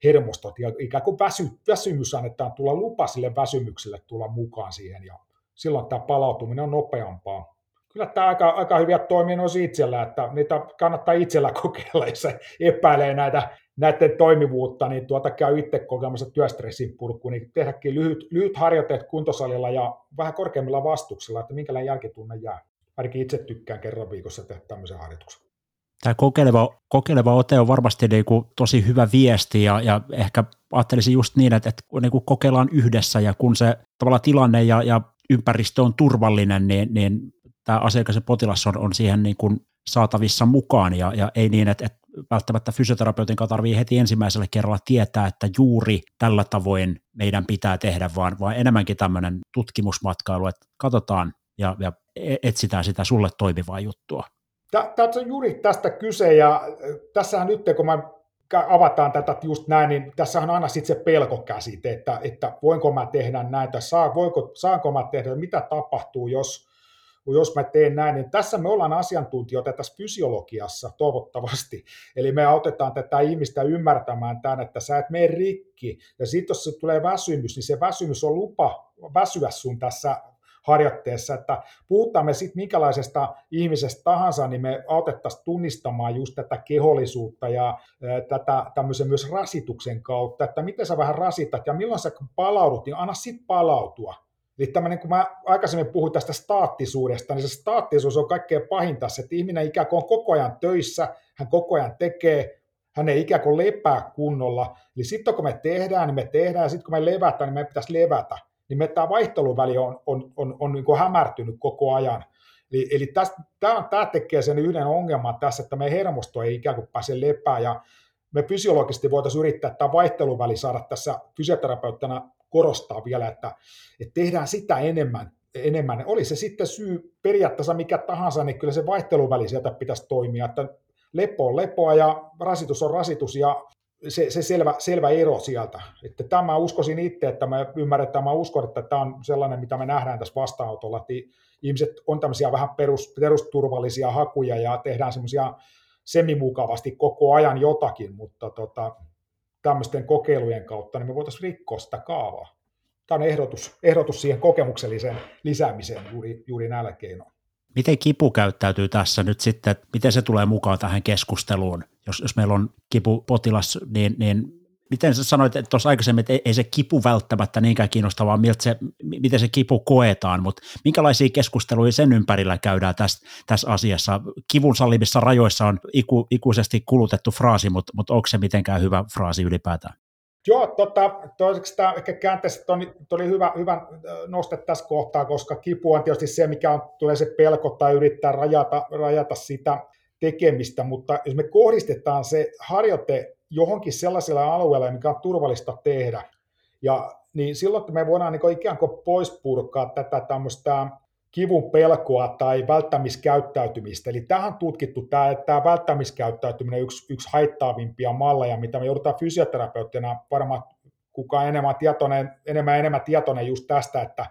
hermostot ja ikään kuin väsy, väsymys annetaan tulla lupa sille väsymykselle tulla mukaan siihen ja silloin tämä palautuminen on nopeampaa. Kyllä tämä aika, aika hyviä toimii noin itsellä, että niitä kannattaa itsellä kokeilla, jos epäilee näitä, näiden toimivuutta, niin tuota käy itse kokemassa työstressin purku, niin tehdäkin lyhyt, lyhyt harjoitteet kuntosalilla ja vähän korkeammilla vastuksilla, että minkälainen jälkitunne jää ainakin itse tykkään kerran viikossa tehdä tämmöisen harjoituksen. Tämä kokeileva, kokeileva ote on varmasti niin kuin tosi hyvä viesti ja, ja ehkä ajattelisin just niin, että, että niin kuin kokeillaan yhdessä ja kun se tavalla tilanne ja, ja ympäristö on turvallinen, niin, niin tämä asiakas ja potilas on, on siihen niin kuin saatavissa mukaan ja, ja ei niin, että, että välttämättä fysioterapeutin kanssa tarvii heti ensimmäisellä kerralla tietää, että juuri tällä tavoin meidän pitää tehdä, vaan, vaan enemmänkin tämmöinen tutkimusmatkailu, että katsotaan ja, ja etsitään sitä sulle toimivaa juttua. Tässä on juuri tästä kyse, ja tässähän nyt, kun mä avataan tätä just näin, niin tässä on aina sitten se pelkokäsite, että, että voinko mä tehdä näitä, saa, voiko, saanko mä tehdä, mitä tapahtuu, jos, jos mä teen näin, niin tässä me ollaan asiantuntijoita tässä fysiologiassa toivottavasti. Eli me autetaan tätä ihmistä ymmärtämään tämän, että sä et mene rikki. Ja sitten jos se tulee väsymys, niin se väsymys on lupa väsyä sun tässä harjoitteessa, että puhutaan me sitten minkälaisesta ihmisestä tahansa, niin me autettaisiin tunnistamaan just tätä kehollisuutta ja tätä tämmöisen myös rasituksen kautta, että miten sä vähän rasitat ja milloin sä palaudut, niin anna sitten palautua. Eli tämmöinen, kun mä aikaisemmin puhuin tästä staattisuudesta, niin se staattisuus on kaikkein pahinta, että ihminen ikään kuin on koko ajan töissä, hän koko ajan tekee, hän ei ikään kuin lepää kunnolla. Eli sitten kun me tehdään, niin me tehdään, ja sitten kun me levätään, niin meidän pitäisi levätä niin tämä vaihteluväli on, on, on, on niin hämärtynyt koko ajan. Eli, eli tämä, tämä tekee sen yhden ongelman tässä, että meidän hermosto ei ikään kuin pääse lepää, ja me fysiologisesti voitaisiin yrittää tämä vaihteluväli saada tässä fysioterapeuttina korostaa vielä, että, että tehdään sitä enemmän, enemmän. Oli se sitten syy periaatteessa mikä tahansa, niin kyllä se vaihteluväli sieltä pitäisi toimia, että lepo on lepoa ja rasitus on rasitus ja se, se selvä, selvä ero sieltä. Että tämä uskoisin itse, että me ymmärretään, mä uskon, että tämä on sellainen, mitä me nähdään tässä vastaanotolla, että ihmiset on tämmöisiä vähän perus, perusturvallisia hakuja ja tehdään semmoisia semimukavasti koko ajan jotakin, mutta tota, tämmöisten kokeilujen kautta niin me voitaisiin rikkoa sitä kaavaa. Tämä on ehdotus, ehdotus siihen kokemukselliseen lisäämiseen juuri, juuri näillä keinoilla. Miten kipu käyttäytyy tässä nyt sitten, miten se tulee mukaan tähän keskusteluun? Jos, jos meillä on kipupotilas, niin, niin miten sä sanoit tuossa aikaisemmin, että ei, ei se kipu välttämättä niinkään kiinnostavaa, miltä se, miten se kipu koetaan, mutta minkälaisia keskusteluja sen ympärillä käydään tässä, tässä asiassa? Kivun sallimissa rajoissa on iku, ikuisesti kulutettu fraasi, mutta, mutta onko se mitenkään hyvä fraasi ylipäätään? Joo, tota, toiseksi tämä ehkä käänteessä oli, oli hyvä, hyvä noste tässä kohtaa, koska kipu on tietysti se, mikä on, tulee se pelko tai yrittää rajata, rajata sitä tekemistä, mutta jos me kohdistetaan se harjoite johonkin sellaiselle alueelle, mikä on turvallista tehdä, ja niin silloin me voidaan niin ikään kuin poispurkaa tätä tämmöistä kivun pelkoa tai välttämiskäyttäytymistä. Eli tähän tutkittu tämä, että tämä välttämiskäyttäytyminen on yksi, yksi haittaavimpia malleja, mitä me joudutaan fysioterapeuttina varmaan kukaan enemmän tietoinen, enemmän enemmän tietoinen just tästä, että,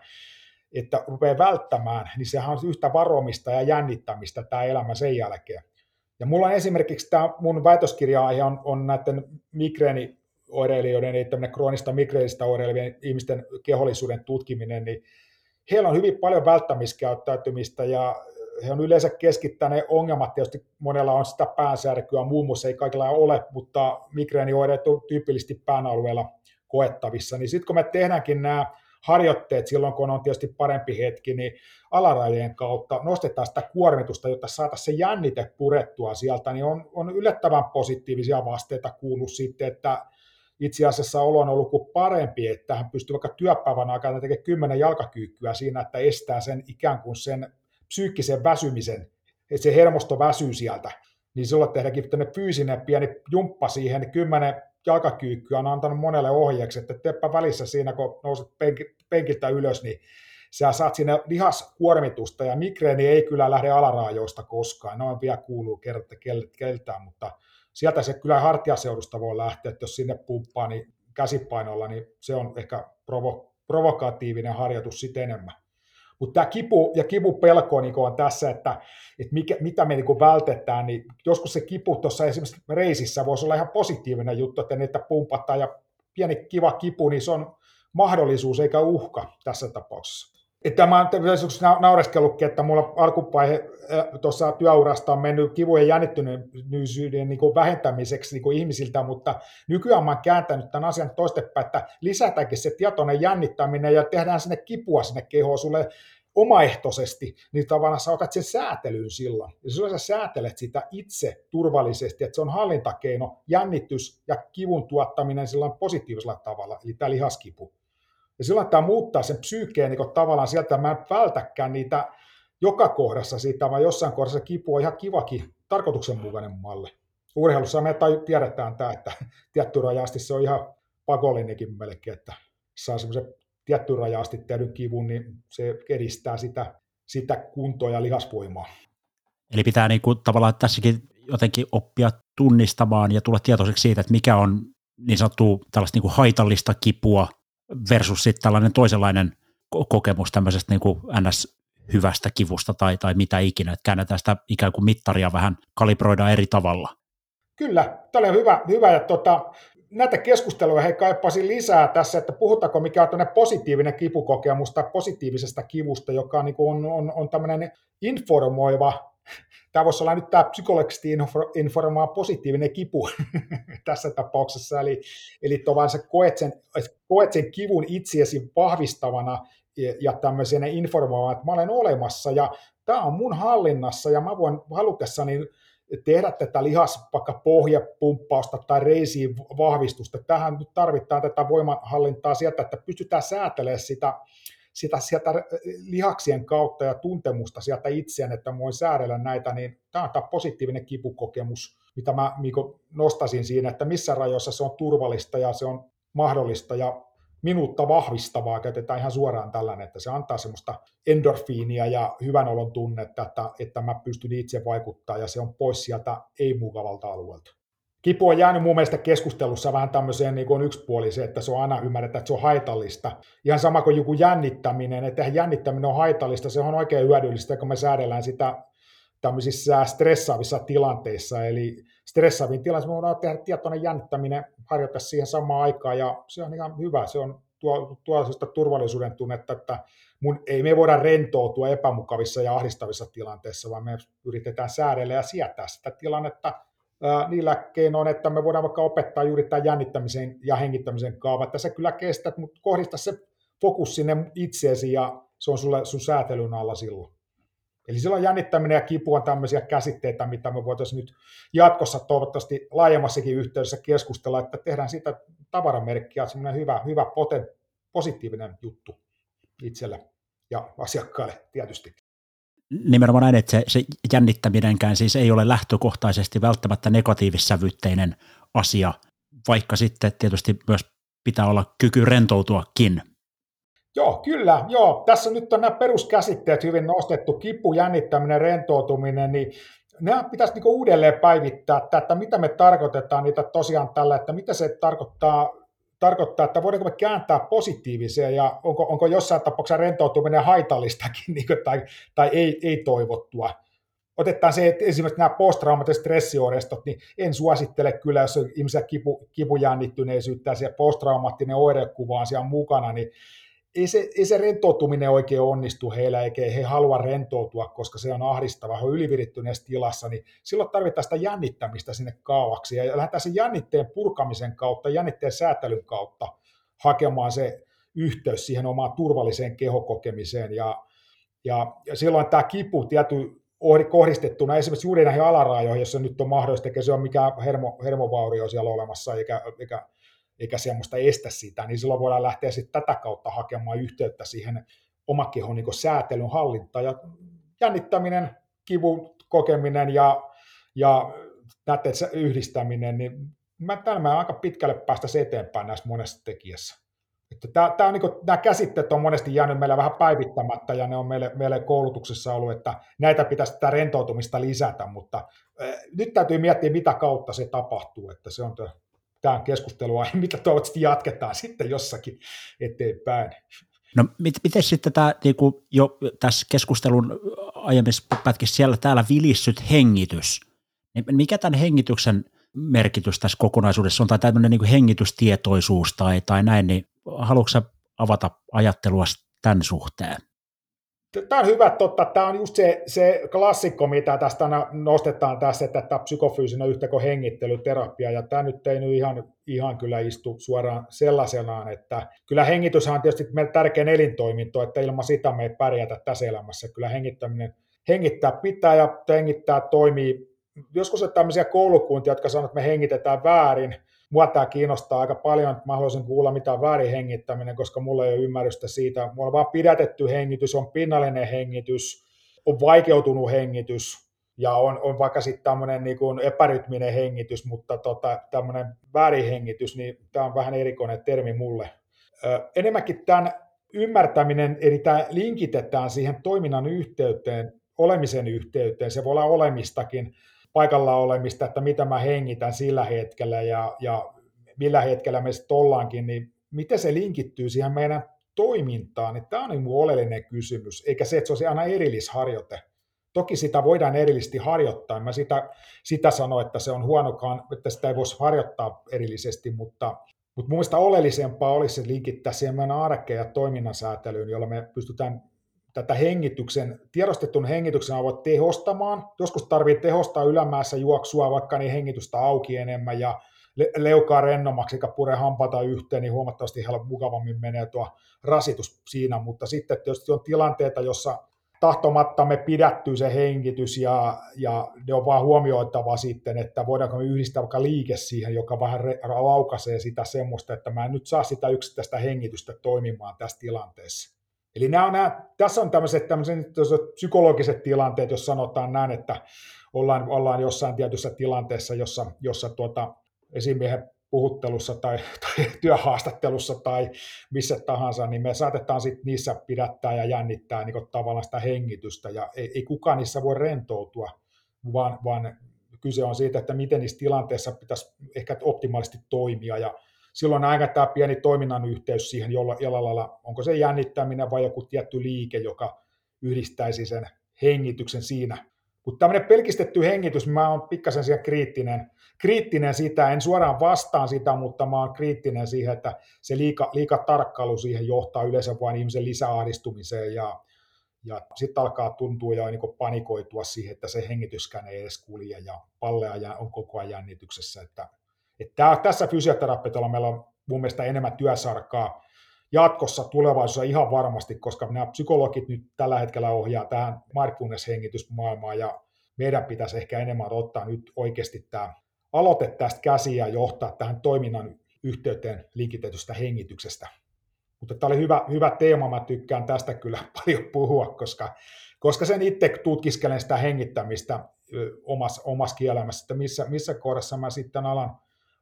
että rupeaa välttämään, niin sehän on yhtä varomista ja jännittämistä tämä elämä sen jälkeen. Ja mulla on esimerkiksi tämä mun väitöskirja-aihe on, on näiden migreenioireilijoiden, eli tämmöinen kroonista migreenistä oireilevien ihmisten kehollisuuden tutkiminen, niin heillä on hyvin paljon välttämiskäyttäytymistä ja he on yleensä keskittäneet ongelmat, tietysti monella on sitä päänsärkyä, muun ei kaikilla ole, mutta migreenioireet on tyypillisesti pään alueella koettavissa, niin sitten kun me tehdäänkin nämä harjoitteet silloin, kun on tietysti parempi hetki, niin alarajojen kautta nostetaan sitä kuormitusta, jotta saataisiin se jännite purettua sieltä, niin on, on yllättävän positiivisia vasteita kuullut sitten, että itse asiassa olo on ollut kuin parempi, että hän pystyy vaikka työpäivän aikana tekemään kymmenen jalkakyykkyä siinä, että estää sen ikään kuin sen psyykkisen väsymisen, että se hermosto väsyy sieltä, niin silloin tehdäänkin tämmöinen fyysinen pieni jumppa siihen, kymmenen jalkakyykkyä on antanut monelle ohjeeksi, että teepä välissä siinä, kun nouset penkiltä ylös, niin sä saat sinne lihaskuormitusta, ja migreeni ei kyllä lähde alaraajoista koskaan, noin vielä kuuluu kerta keltään, mutta sieltä se kyllä hartiaseudusta voi lähteä, että jos sinne pumppaa niin käsipainolla, niin se on ehkä provo- provokatiivinen harjoitus sitten enemmän. Mutta tämä kipu ja kipupelko niin on tässä, että, että mikä, mitä me niin vältetään, niin joskus se kipu tuossa esimerkiksi reisissä voisi olla ihan positiivinen juttu, että niitä pumpataan ja pieni kiva kipu, niin se on mahdollisuus eikä uhka tässä tapauksessa. Että mä oon naureskellutkin, että mulla alkupaihe tuossa työurasta on mennyt kivujen jännittyneisyyden niin vähentämiseksi niin kuin ihmisiltä, mutta nykyään mä oon kääntänyt tämän asian toistepäin, että lisätäänkin se tietoinen jännittäminen ja tehdään sinne kipua sinne kehoon sulle omaehtoisesti, niin tavallaan sä otat sen säätelyyn silloin. Ja silloin sä säätelet sitä itse turvallisesti, että se on hallintakeino, jännitys ja kivun tuottaminen sillä positiivisella tavalla, eli tämä lihaskipu. Ja silloin tämä muuttaa sen psyykkeen niin tavallaan sieltä, mä en välttäkään niitä joka kohdassa siitä, vaan jossain kohdassa kipu on ihan kivakin, tarkoituksenmukainen malli. Urheilussa me tiedetään tämä, että tietty rajaasti se on ihan pakollinenkin melkein, että saa semmoisen tietty rajaasti tehdyn kivun, niin se edistää sitä, sitä kuntoa ja lihasvoimaa. Eli pitää niin kuin, tavallaan tässäkin jotenkin oppia tunnistamaan ja tulla tietoiseksi siitä, että mikä on niin sanottu tällaista niin kuin haitallista kipua versus sitten tällainen toisenlainen kokemus tämmöisestä niin kuin ns hyvästä kivusta tai, tai mitä ikinä, että käännetään sitä ikään kuin mittaria vähän, kalibroidaan eri tavalla. Kyllä, tämä on hyvä, hyvä ja tota, näitä keskusteluja he kaipaisin lisää tässä, että puhutaanko mikä on positiivinen kipukokemus tai positiivisesta kivusta, joka niin on, on, on tämmöinen informoiva, tämä voisi olla nyt tämä psykologisesti informoiva positiivinen kipu tässä tapauksessa, eli, eli sä koet sen, koet sen kivun itseesi vahvistavana ja tämmöisenä informoimaan, että mä olen olemassa ja tämä on mun hallinnassa ja mä voin halutessani tehdä tätä lihas vaikka pohjapumppausta tai reisiin vahvistusta. Tähän nyt tarvitaan tätä voimanhallintaa sieltä, että pystytään säätelemään sitä, sitä sieltä lihaksien kautta ja tuntemusta sieltä itseään, että voin säädellä näitä, niin tämä on tämä positiivinen kipukokemus, mitä mä Mikko, nostasin siinä, että missä rajoissa se on turvallista ja se on mahdollista ja minuutta vahvistavaa, käytetään ihan suoraan tällainen, että se antaa semmoista endorfiinia ja hyvän olon tunnetta, että, että mä pystyn itse vaikuttaa ja se on pois sieltä ei-mukavalta alueelta. Kipu on jäänyt mun mielestä keskustelussa vähän tämmöiseen niin kuin yksipuoliseen, että se on aina ymmärretään, että se on haitallista. Ihan sama kuin joku jännittäminen, että jännittäminen on haitallista, se on oikein hyödyllistä, kun me säädellään sitä tämmöisissä stressaavissa tilanteissa, eli stressaavin tilanteissa me voidaan tehdä tietoinen jännittäminen, harjoittaa siihen samaan aikaan, ja se on ihan hyvä, se on tuo, tuo turvallisuuden tunnetta, että mun, ei me voida rentoutua epämukavissa ja ahdistavissa tilanteissa, vaan me yritetään säädellä ja sietää sitä tilannetta niillä keinoin, että me voidaan vaikka opettaa juuri tämän jännittämisen ja hengittämisen kaava, että sä kyllä kestät, mutta kohdista se fokus sinne itseesi ja se on sulle sun säätelyn alla silloin. Eli silloin jännittäminen ja kipu on tämmöisiä käsitteitä, mitä me voitaisiin nyt jatkossa toivottavasti laajemmassakin yhteydessä keskustella, että tehdään siitä tavaramerkkiä semmoinen hyvä, hyvä poten, positiivinen juttu itselle ja asiakkaille tietysti. Nimenomaan näin, että se, se jännittäminenkään siis ei ole lähtökohtaisesti välttämättä negatiivissävytteinen asia, vaikka sitten tietysti myös pitää olla kyky rentoutuakin Joo, kyllä. Joo. Tässä nyt on nämä peruskäsitteet hyvin nostettu, kipu, jännittäminen, rentoutuminen, niin nämä pitäisi niin uudelleen päivittää, että mitä me tarkoitetaan niitä tosiaan tällä, että mitä se tarkoittaa, tarkoittaa että voidaanko me kääntää positiiviseen ja onko, onko jossain tapauksessa rentoutuminen haitallistakin niin kuin, tai, tai ei, ei toivottua. Otetaan se, että esimerkiksi nämä posttraumaattiset stressioireistot, niin en suosittele kyllä, jos on ihmisiä kipu, kipujännittyneisyyttä ja posttraumaattinen oirekuva on siellä mukana, niin ei se, ei se rentoutuminen oikein onnistu heillä, eikä he halua rentoutua, koska se on ahdistava, he on ylivirittyneessä tilassa, niin silloin tarvitaan sitä jännittämistä sinne kaavaksi, ja lähdetään sen jännitteen purkamisen kautta, jännitteen säätelyn kautta hakemaan se yhteys siihen omaan turvalliseen kehokokemiseen. Ja, ja, ja silloin tämä kipu tietty kohdistettuna esimerkiksi juuri näihin alarajoihin, jossa nyt on mahdollista, eikä se ole mikään hermo, hermovaurio siellä olemassa, eikä, eikä, eikä semmoista estä sitä, niin silloin voidaan lähteä sitten tätä kautta hakemaan yhteyttä siihen omakehon niin säätelyn hallintaan. Ja jännittäminen, kivun kokeminen ja, ja näiden yhdistäminen, niin mä, mä aika pitkälle päästä eteenpäin näissä monessa tekijässä. Että tää, tää on niin kuin, nämä käsitteet on monesti jäänyt meillä vähän päivittämättä ja ne on meille, meille koulutuksessa ollut, että näitä pitäisi tätä rentoutumista lisätä, mutta äh, nyt täytyy miettiä, mitä kautta se tapahtuu, että se on tämä keskustelua, mitä toivottavasti jatketaan sitten jossakin eteenpäin. No mit, miten sitten tämä niin kuin jo tässä keskustelun aiemmissa pätkissä siellä täällä vilissyt hengitys, niin mikä tämän hengityksen merkitys tässä kokonaisuudessa on, tai tämmöinen niin hengitystietoisuus tai, tai näin, niin haluatko avata ajattelua tämän suhteen? Tämä on hyvä, totta. Tämä on just se, se klassikko, mitä tästä nostetaan tässä, että tämä psykofyysinen yhtäkö hengittelyterapia, ja tämä nyt ei nyt ihan, ihan kyllä istu suoraan sellaisenaan, että kyllä hengitys on tietysti meidän tärkein elintoiminto, että ilman sitä me ei pärjätä tässä elämässä. Kyllä hengittäminen, hengittää pitää ja hengittää toimii. Joskus on tämmöisiä koulukuntia, jotka sanoo, että me hengitetään väärin, mua tämä kiinnostaa aika paljon, että mä haluaisin kuulla mitä väärin hengittäminen, koska mulla ei ole ymmärrystä siitä. Mulla on vaan pidätetty hengitys, on pinnallinen hengitys, on vaikeutunut hengitys ja on, on vaikka sitten tämmöinen niin epärytminen hengitys, mutta tota, tämmöinen väärin hengitys, niin tämä on vähän erikoinen termi mulle. Ö, enemmänkin tämän ymmärtäminen, eli tämä linkitetään siihen toiminnan yhteyteen, olemisen yhteyteen, se voi olla olemistakin, paikalla olemista, että mitä mä hengitän sillä hetkellä ja, ja millä hetkellä me sitten ollaankin, niin miten se linkittyy siihen meidän toimintaan, niin tämä on niin oleellinen kysymys, eikä se, että se olisi aina erillisharjoite. Toki sitä voidaan erillisesti harjoittaa, mä sitä, sitä sano, että se on huonokaan, että sitä ei voisi harjoittaa erillisesti, mutta, mutta mun mielestä oleellisempaa olisi linkittää siihen meidän arkeen ja toiminnan säätelyyn, jolla me pystytään tätä hengityksen, tiedostetun hengityksen avoit tehostamaan. Joskus tarvitsee tehostaa ylämäessä juoksua, vaikka niin hengitystä auki enemmän ja leukaa rennommaksi, eikä pure hampata yhteen, niin huomattavasti mukavammin menee tuo rasitus siinä, mutta sitten tietysti on tilanteita, jossa tahtomatta me pidättyy se hengitys ja, ja ne on vaan huomioitava sitten, että voidaanko me yhdistää vaikka liike siihen, joka vähän laukaisee sitä semmoista, että mä en nyt saa sitä yksittäistä hengitystä toimimaan tässä tilanteessa. Eli nämä on nämä, tässä on tämmöiset, tämmöiset psykologiset tilanteet, jos sanotaan näin, että ollaan, ollaan jossain tietyssä tilanteessa, jossa, jossa tuota, esimiehen puhuttelussa tai, tai työhaastattelussa tai missä tahansa, niin me saatetaan sit niissä pidättää ja jännittää niin tavallaan sitä hengitystä, ja ei, ei kukaan niissä voi rentoutua, vaan, vaan kyse on siitä, että miten niissä tilanteissa pitäisi ehkä optimaalisesti toimia, ja silloin aika tämä pieni toiminnan yhteys siihen, jolla, jolla lailla, onko se jännittäminen vai joku tietty liike, joka yhdistäisi sen hengityksen siinä. Mutta tämmöinen pelkistetty hengitys, mä oon pikkasen siellä kriittinen, kriittinen sitä, en suoraan vastaan sitä, mutta mä oon kriittinen siihen, että se liika, liika tarkkailu siihen johtaa yleensä vain ihmisen lisäahdistumiseen ja, ja sitten alkaa tuntua ja niin panikoitua siihen, että se hengityskään ei edes kulje ja palleja on koko ajan jännityksessä, että että tässä fysioterapeuteilla meillä on mun mielestä enemmän työsarkaa jatkossa tulevaisuudessa ihan varmasti, koska nämä psykologit nyt tällä hetkellä ohjaa tähän mindfulness-hengitysmaailmaan ja meidän pitäisi ehkä enemmän ottaa nyt oikeasti tämä aloite tästä käsiä ja johtaa tähän toiminnan yhteyteen linkitetystä hengityksestä. Mutta tämä oli hyvä, hyvä teema, mä tykkään tästä kyllä paljon puhua, koska, koska sen itse tutkiskelen sitä hengittämistä omassa, omassa kielämässä, että missä, missä kohdassa mä sitten alan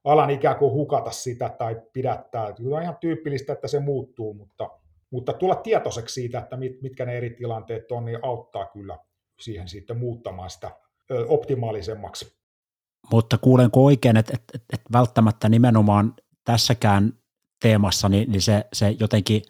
alan ikään kuin hukata sitä tai pidättää. Kyllä on ihan tyypillistä, että se muuttuu, mutta, mutta tulla tietoiseksi siitä, että mit, mitkä ne eri tilanteet on, niin auttaa kyllä siihen sitten muuttamaan sitä optimaalisemmaksi. Mutta kuulenko oikein, että, että, että välttämättä nimenomaan tässäkään teemassa niin, niin se, se jotenkin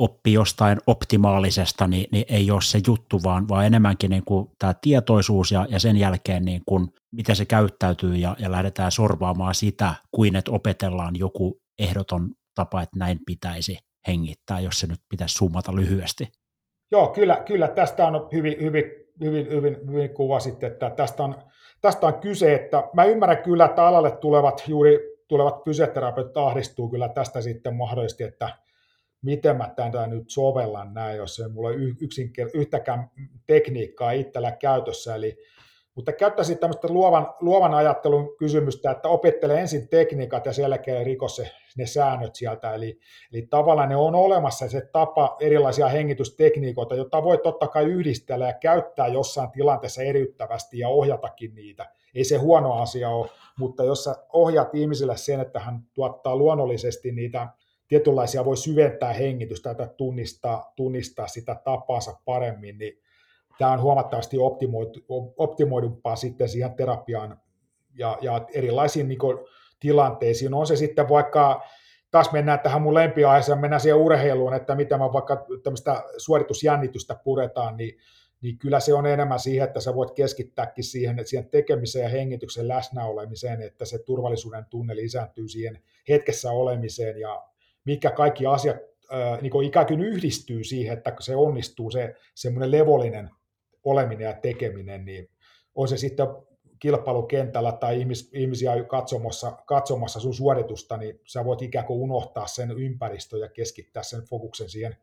oppi jostain optimaalisesta, niin, niin ei ole se juttu, vaan, vaan enemmänkin niin kuin tämä tietoisuus ja, ja sen jälkeen niin kuin, miten se käyttäytyy ja, ja lähdetään sorvaamaan sitä, kuin että opetellaan joku ehdoton tapa, että näin pitäisi hengittää, jos se nyt pitäisi summata lyhyesti. Joo, kyllä, kyllä tästä on hyvin, hyvin, hyvin, hyvin, hyvin kuvasit, että tästä on, tästä on kyse, että mä ymmärrän kyllä, että alalle tulevat juuri tulevat fysioterapeutit ahdistuu kyllä tästä sitten mahdollisesti, että miten mä tätä nyt sovellan näin, jos ei mulla ole yhtäkään tekniikkaa itsellä käytössä. Eli, mutta käyttäisin tämmöistä luovan, luovan ajattelun kysymystä, että opettele ensin tekniikat ja sen jälkeen riko se, ne säännöt sieltä. Eli, eli tavallaan ne on olemassa se tapa erilaisia hengitystekniikoita, joita voi totta kai yhdistellä ja käyttää jossain tilanteessa eriyttävästi ja ohjatakin niitä. Ei se huono asia ole, mutta jos sä ohjaat ihmisille sen, että hän tuottaa luonnollisesti niitä tietynlaisia voi syventää hengitystä tai tunnistaa, tunnistaa sitä tapaansa paremmin, niin tämä on huomattavasti optimoidu, optimoidumpaa sitten siihen terapiaan ja, ja erilaisiin niin kuin, tilanteisiin. On se sitten vaikka, taas mennään tähän mun lempiaiheeseen, mennään siihen urheiluun, että miten mä vaikka tämmöistä suoritusjännitystä puretaan, niin, niin kyllä se on enemmän siihen, että sä voit keskittääkin siihen, siihen tekemiseen ja hengityksen läsnäolemiseen, että se turvallisuuden tunne lisääntyy siihen hetkessä olemiseen ja mikä kaikki asiat äh, niin ikään kuin yhdistyy siihen, että se onnistuu, se semmoinen levollinen oleminen ja tekeminen, niin on se sitten kilpailukentällä tai ihmis, ihmisiä katsomassa, katsomassa sun suoritusta, niin sä voit ikään kuin unohtaa sen ympäristön ja keskittää sen fokuksen siihen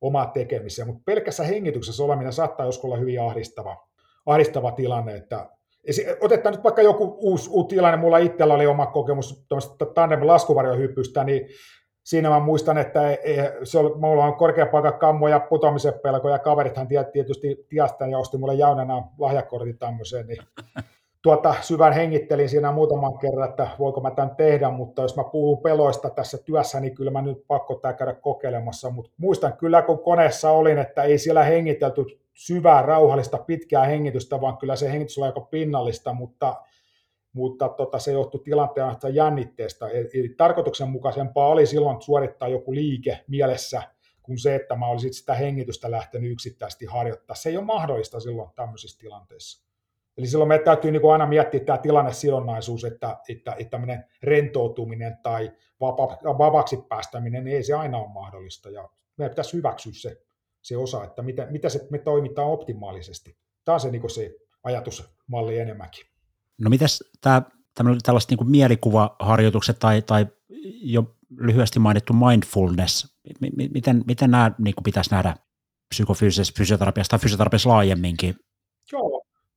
omaan tekemiseen. Mutta pelkässä hengityksessä oleminen saattaa joskus olla hyvin ahdistava, ahdistava tilanne, että Otetaan nyt vaikka joku uusi, uusi tilanne, mulla itsellä oli oma kokemus tandem laskuvarjohyppystä, niin siinä mä muistan, että ei, se oli, mulla on korkea paikka kammo ja putoamisen pelko, ja kaverithan tietysti tiasta ja osti mulle jaunena lahjakortin tämmöiseen, niin tuota, syvän hengittelin siinä muutaman kerran, että voiko mä tämän tehdä, mutta jos mä puhun peloista tässä työssä, niin kyllä mä nyt pakko tämä käydä kokeilemassa, mutta muistan kyllä, kun koneessa olin, että ei siellä hengitelty syvää, rauhallista, pitkää hengitystä, vaan kyllä se hengitys oli aika pinnallista, mutta mutta tota, se johtui tilanteen jännitteestä. Eli tarkoituksenmukaisempaa oli silloin suorittaa joku liike mielessä, kuin se, että mä olisin sitä hengitystä lähtenyt yksittäisesti harjoittaa. Se ei ole mahdollista silloin tämmöisissä tilanteissa. Eli silloin meidän täytyy niin kuin aina miettiä tämä tilannesidonnaisuus, että, että, että tämmöinen rentoutuminen tai vapa, vapaaksi päästäminen, niin ei se aina ole mahdollista. Ja meidän pitäisi hyväksyä se, se osa, että mitä, mitä se, me toimitaan optimaalisesti. Tämä on se, niin se ajatusmalli enemmänkin. No mitäs tämä tällaiset niin mielikuvaharjoitukset tai, tai jo lyhyesti mainittu mindfulness, miten, miten nämä niin pitäisi nähdä psykofyysisessä fysioterapiassa tai fysioterapiassa laajemminkin?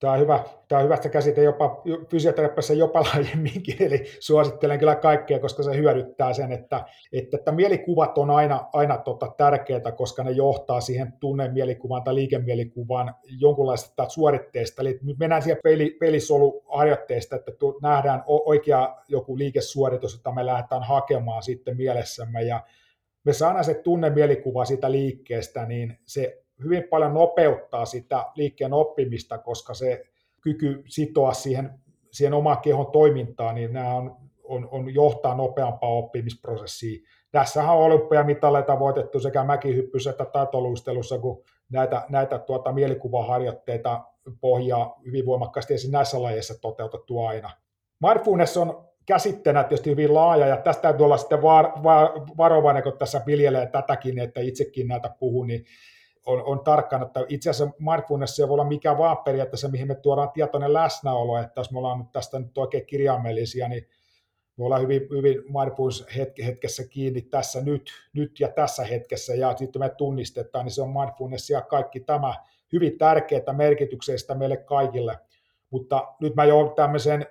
Tämä on hyvä, tämä on hyvästä käsite jopa fysioterapiassa jopa laajemminkin, eli suosittelen kyllä kaikkea, koska se hyödyttää sen, että, että, että mielikuvat on aina, aina tota tärkeää, koska ne johtaa siihen tunnemielikuvan tai liikemielikuvan jonkunlaista suoritteesta. Eli nyt mennään siihen peli, pelisoluharjoitteesta, että tu, nähdään oikea joku liikesuoritus, jota me lähdetään hakemaan sitten mielessämme, ja me saadaan se tunnemielikuva siitä liikkeestä, niin se hyvin paljon nopeuttaa sitä liikkeen oppimista, koska se kyky sitoa siihen, siihen omaan kehon toimintaan, niin nämä on, on, on johtaa nopeampaa oppimisprosessiin. Tässähän on olympiamitaleita voitettu sekä mäkihyppyssä että taitoluistelussa, kun näitä, näitä tuota, mielikuvaharjoitteita pohjaa hyvin voimakkaasti esiin näissä lajeissa toteutettu aina. Mindfulness on käsitteenä tietysti hyvin laaja, ja tästä täytyy olla sitten var, var, varovainen, kun tässä viljelee tätäkin, että itsekin näitä puhun, niin on, on tarkkana, että itse asiassa mindfulness ei voi olla mikä vaan periaatteessa, mihin me tuodaan tietoinen läsnäolo, että jos me ollaan nyt tästä nyt oikein kirjaimellisia, niin me ollaan hyvin, hyvin mindfulness hetkessä kiinni tässä nyt, nyt ja tässä hetkessä, ja sitten me tunnistetaan, niin se on mindfulness ja kaikki tämä hyvin tärkeää merkityksestä meille kaikille. Mutta nyt mä joudun tämmöiseen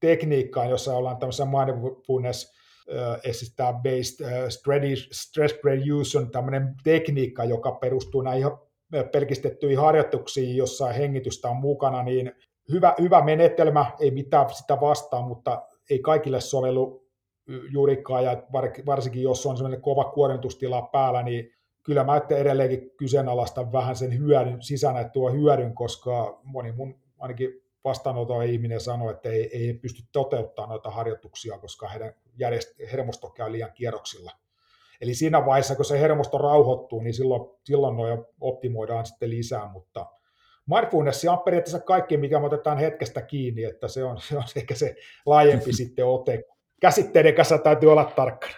tekniikkaan, jossa ollaan tämmöisessä mindfulness esittää based stress reduction, tämmöinen tekniikka, joka perustuu näihin pelkistettyihin harjoituksiin, jossa hengitystä on mukana, niin hyvä, hyvä menetelmä, ei mitään sitä vastaan, mutta ei kaikille sovellu juurikaan, ja varsinkin jos on sellainen kova kuormitustila päällä, niin kyllä mä edelleenkin kyseenalaistan vähän sen hyödyn, sisään tuo hyödyn, koska moni mun ainakin vastaanotoa ihminen sanoi, että ei, ei pysty toteuttamaan noita harjoituksia, koska heidän järjest- hermosto käy liian kierroksilla. Eli siinä vaiheessa, kun se hermosto rauhoittuu, niin silloin, silloin noja optimoidaan sitten lisää, mutta mindfulness on periaatteessa kaikki, mikä me otetaan hetkestä kiinni, että se on, se on ehkä se laajempi sitten ote. Käsitteiden kanssa täytyy olla tarkkana.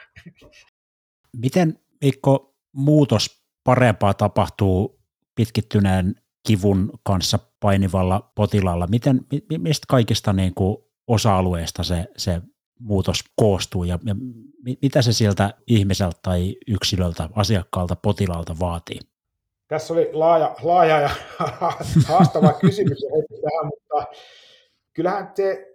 Miten, Mikko, muutos parempaa tapahtuu pitkittyneen kivun kanssa painivalla potilaalla? Miten, mistä kaikista niin kuin osa-alueista se, se muutos koostuu ja, ja mitä se sieltä ihmiseltä tai yksilöltä, asiakkaalta, potilaalta vaatii? Tässä oli laaja, laaja ja haastava kysymys tähän, mutta kyllähän te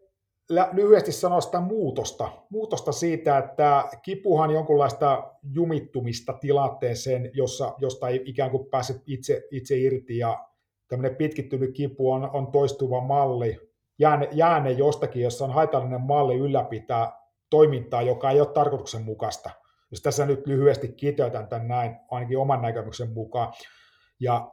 lyhyesti sanoa sitä muutosta. Muutosta siitä, että kipuhan jonkunlaista jumittumista tilanteeseen, jossa, josta ei ikään kuin pääse itse, itse irti ja tämmöinen pitkittynyt kipu on, on toistuva malli, jääne, jääne jostakin, jossa on haitallinen malli ylläpitää toimintaa, joka ei ole tarkoituksenmukaista. Jos tässä nyt lyhyesti kiteytän tämän näin, ainakin oman näkemyksen mukaan. Ja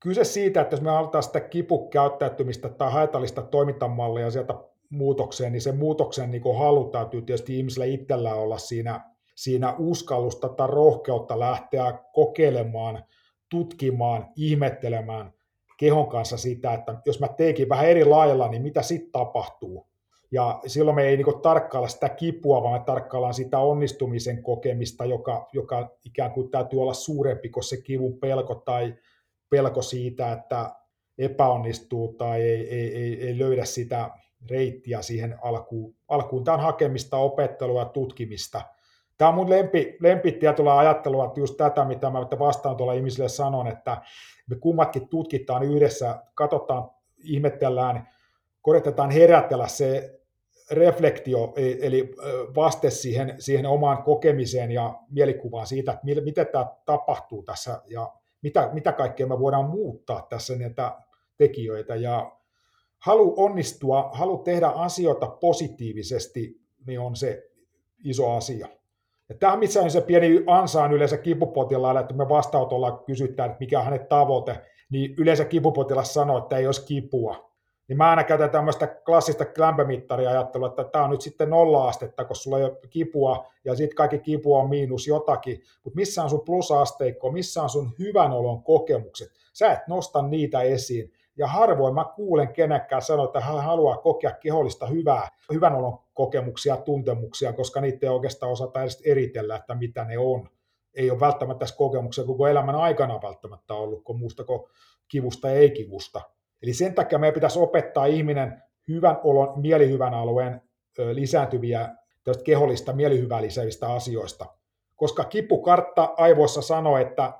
kyse siitä, että jos me halutaan sitä kipukäyttäytymistä tai haitallista toimintamallia sieltä muutokseen, niin se muutoksen niin halu täytyy tietysti ihmisellä itsellä olla siinä, siinä uskallusta tai rohkeutta lähteä kokeilemaan, tutkimaan, ihmettelemään kehon kanssa sitä, että jos mä teikin vähän eri lailla, niin mitä sitten tapahtuu. Ja silloin me ei niin tarkkailla sitä kipua, vaan me tarkkaillaan sitä onnistumisen kokemista, joka, joka ikään kuin täytyy olla suurempi kuin se kivun pelko tai pelko siitä, että epäonnistuu tai ei, ei, ei, ei löydä sitä reittiä siihen alkuun. alkuun. Tämä on hakemista, opettelua ja tutkimista. Tämä on mun lempi, lempi tietyllä ajattelua, että just tätä, mitä mä vastaan tuolla ihmisille sanon, että me kummatkin tutkitaan yhdessä, katsotaan, ihmetellään, koitetaan herätellä se reflektio, e, eli vaste siihen, siihen omaan kokemiseen ja mielikuvaan siitä, että miten tämä tapahtuu tässä ja mitä, mitä kaikkea me voidaan muuttaa tässä näitä tekijöitä. Ja halu onnistua, halu tehdä asioita positiivisesti, niin on se iso asia. Tämä on missä on se pieni ansaan yleensä kipupotilaalle, että me vastaanotolla kysytään, että mikä on hänen tavoite, niin yleensä kipupotilas sanoo, että ei olisi kipua. Niin mä aina käytän tämmöistä klassista lämpömittaria ajattelua, että tämä on nyt sitten nolla-astetta, kun sulla ei ole kipua, ja sitten kaikki kipu on miinus jotakin, mutta missä on sun plusasteikko, missä on sun hyvän olon kokemukset, sä et nosta niitä esiin, ja harvoin mä kuulen kenenkään sanoa, että hän haluaa kokea kehollista hyvää, hyvän olon kokemuksia, tuntemuksia, koska niitä ei oikeastaan osata edes eritellä, että mitä ne on. Ei ole välttämättä tässä kokemuksia koko elämän aikana välttämättä ollut, kun muusta kuin kivusta ja ei-kivusta. Eli sen takia meidän pitäisi opettaa ihminen hyvän olon, mielihyvän alueen lisääntyviä kehollista mielihyvää lisäävistä asioista. Koska kipukartta aivoissa sanoo, että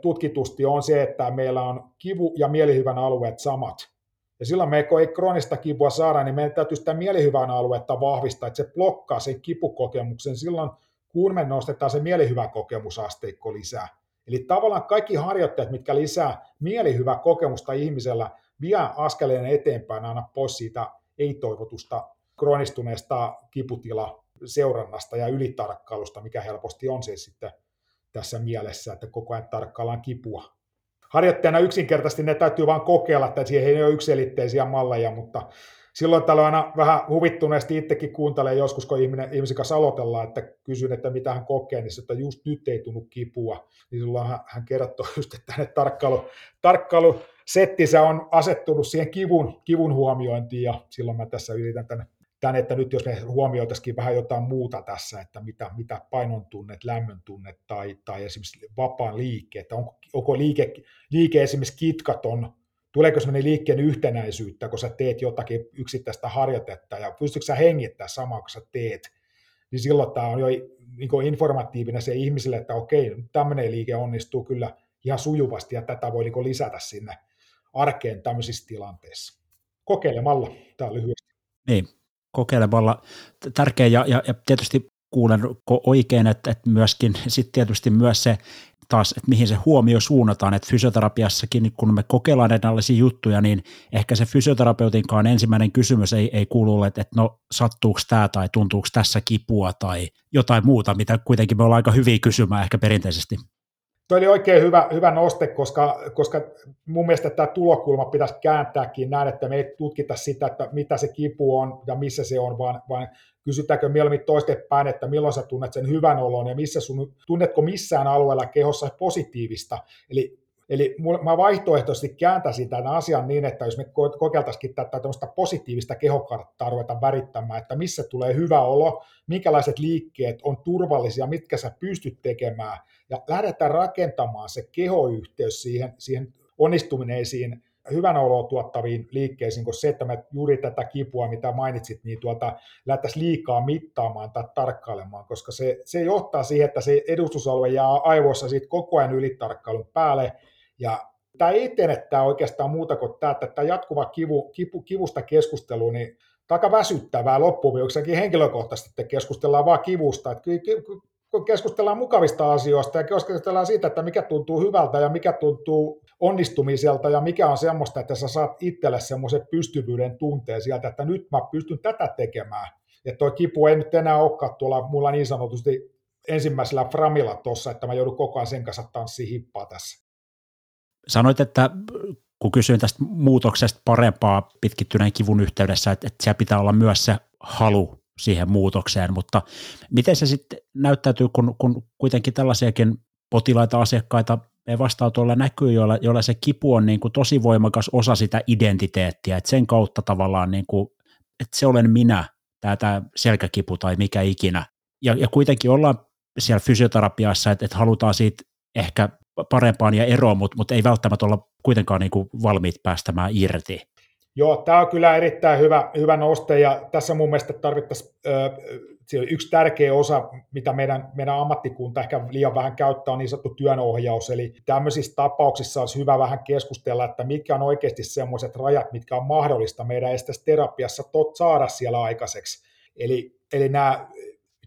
tutkitusti on se, että meillä on kivu- ja mielihyvän alueet samat. Ja silloin me ei kroonista kipua saada, niin meidän täytyy sitä mielihyvän aluetta vahvistaa, että se blokkaa sen kipukokemuksen silloin, kun me nostetaan se mielihyvä kokemusasteikko lisää. Eli tavallaan kaikki harjoitteet, mitkä lisää mielihyvää kokemusta ihmisellä, vie askeleen eteenpäin aina pois siitä ei-toivotusta kroonistuneesta kiputila seurannasta ja ylitarkkailusta, mikä helposti on se sitten tässä mielessä, että koko ajan tarkkaillaan kipua. Harjoittajana yksinkertaisesti ne täytyy vain kokeilla, että siihen ei ole yksilitteisiä malleja, mutta silloin tällöin aina vähän huvittuneesti itsekin kuuntelee joskus, kun ihminen, ihmisen kanssa aloitellaan, että kysyn, että mitä hän kokee, niin että just nyt ei tunnu kipua, niin silloin hän, hän kertoo just, että hänen tarkkailu, tarkkailusettinsä on asettunut siihen kivun, kivun huomiointiin, ja silloin mä tässä yritän tänne tämän, että nyt jos me huomioitaisiin vähän jotain muuta tässä, että mitä, mitä painon tunnet, lämmön tunnet tai, tai esimerkiksi vapaan liike, että onko, onko liike, liike esimerkiksi kitkaton, tuleeko sellainen liikkeen yhtenäisyyttä, kun sä teet jotakin yksittäistä harjoitetta ja pystytkö sä hengittämään samaa, kun sä teet, niin silloin tämä on jo niin informatiivinen se ihmisille, että okei, tämmöinen liike onnistuu kyllä ihan sujuvasti ja tätä voi niin lisätä sinne arkeen tämmöisissä tilanteissa. Kokeilemalla, tämä lyhyesti. Niin, kokeilemalla tärkeä ja, ja, ja tietysti kuulen oikein, että, että myöskin sitten tietysti myös se taas, että mihin se huomio suunnataan, että fysioterapiassakin, niin kun me kokeillaan näitä juttuja, niin ehkä se fysioterapeutinkaan ensimmäinen kysymys ei, ei kuulu, että, että no sattuuko tämä tai tuntuuko tässä kipua tai jotain muuta, mitä kuitenkin me ollaan aika hyviä kysymään ehkä perinteisesti. Tuo oli oikein hyvä, hyvä noste, koska, koska mun mielestä tämä tulokulma pitäisi kääntääkin näin, että me ei tutkita sitä, että mitä se kipu on ja missä se on, vaan, vaan kysytäänkö mieluummin toistepäin, että milloin sä tunnet sen hyvän olon ja missä sun, tunnetko missään alueella kehossa positiivista. Eli Eli mä vaihtoehtoisesti kääntäisin tämän asian niin, että jos me kokeiltaisikin tätä tämmöistä positiivista kehokarttaa ruveta värittämään, että missä tulee hyvä olo, minkälaiset liikkeet on turvallisia, mitkä sä pystyt tekemään, ja lähdetään rakentamaan se kehoyhteys siihen, siihen onnistuneisiin hyvän oloa tuottaviin liikkeisiin, kun se, että me juuri tätä kipua, mitä mainitsit, niin tuota, lähdettäisiin liikaa mittaamaan tai tarkkailemaan, koska se, se johtaa siihen, että se edustusalue jää aivoissa siitä koko ajan ylitarkkailun päälle, ja tämä ei etene tämä oikeastaan muuta kuin tämä, että tämä jatkuva kivu, kipu, kivusta keskustelu, niin aika väsyttävää loppuun, henkilökohtaisesti että keskustellaan vaan kivusta, että kun keskustellaan mukavista asioista ja keskustellaan siitä, että mikä tuntuu hyvältä ja mikä tuntuu onnistumiselta ja mikä on semmoista, että sä saat itselle semmoisen pystyvyyden tunteen sieltä, että nyt mä pystyn tätä tekemään. Että tuo kipu ei nyt enää olekaan tuolla mulla niin sanotusti ensimmäisellä framilla tuossa, että mä joudun koko ajan sen kanssa tanssiin hippaa tässä. Sanoit, että kun kysyin tästä muutoksesta parempaa pitkittyneen kivun yhteydessä, että, että siellä pitää olla myös se halu siihen muutokseen, mutta miten se sitten näyttäytyy, kun, kun kuitenkin tällaisiakin potilaita, asiakkaita ei tuolla näkyy, joilla, joilla se kipu on niin kuin tosi voimakas osa sitä identiteettiä, että sen kautta tavallaan, niin kuin, että se olen minä, tämä, tämä selkäkipu tai mikä ikinä. Ja, ja kuitenkin ollaan siellä fysioterapiassa, että, että halutaan siitä ehkä parempaan ja eroon, mutta, mutta ei välttämättä olla kuitenkaan niin kuin valmiit päästämään irti. Joo, tämä on kyllä erittäin hyvä, hyvä noste ja tässä mun mielestä tarvittaisiin äh, yksi tärkeä osa, mitä meidän, meidän ammattikunta ehkä liian vähän käyttää, on niin sanottu työnohjaus. Eli tämmöisissä tapauksissa olisi hyvä vähän keskustella, että mitkä on oikeasti semmoiset rajat, mitkä on mahdollista meidän terapiassa tot saada siellä aikaiseksi. Eli, eli nämä,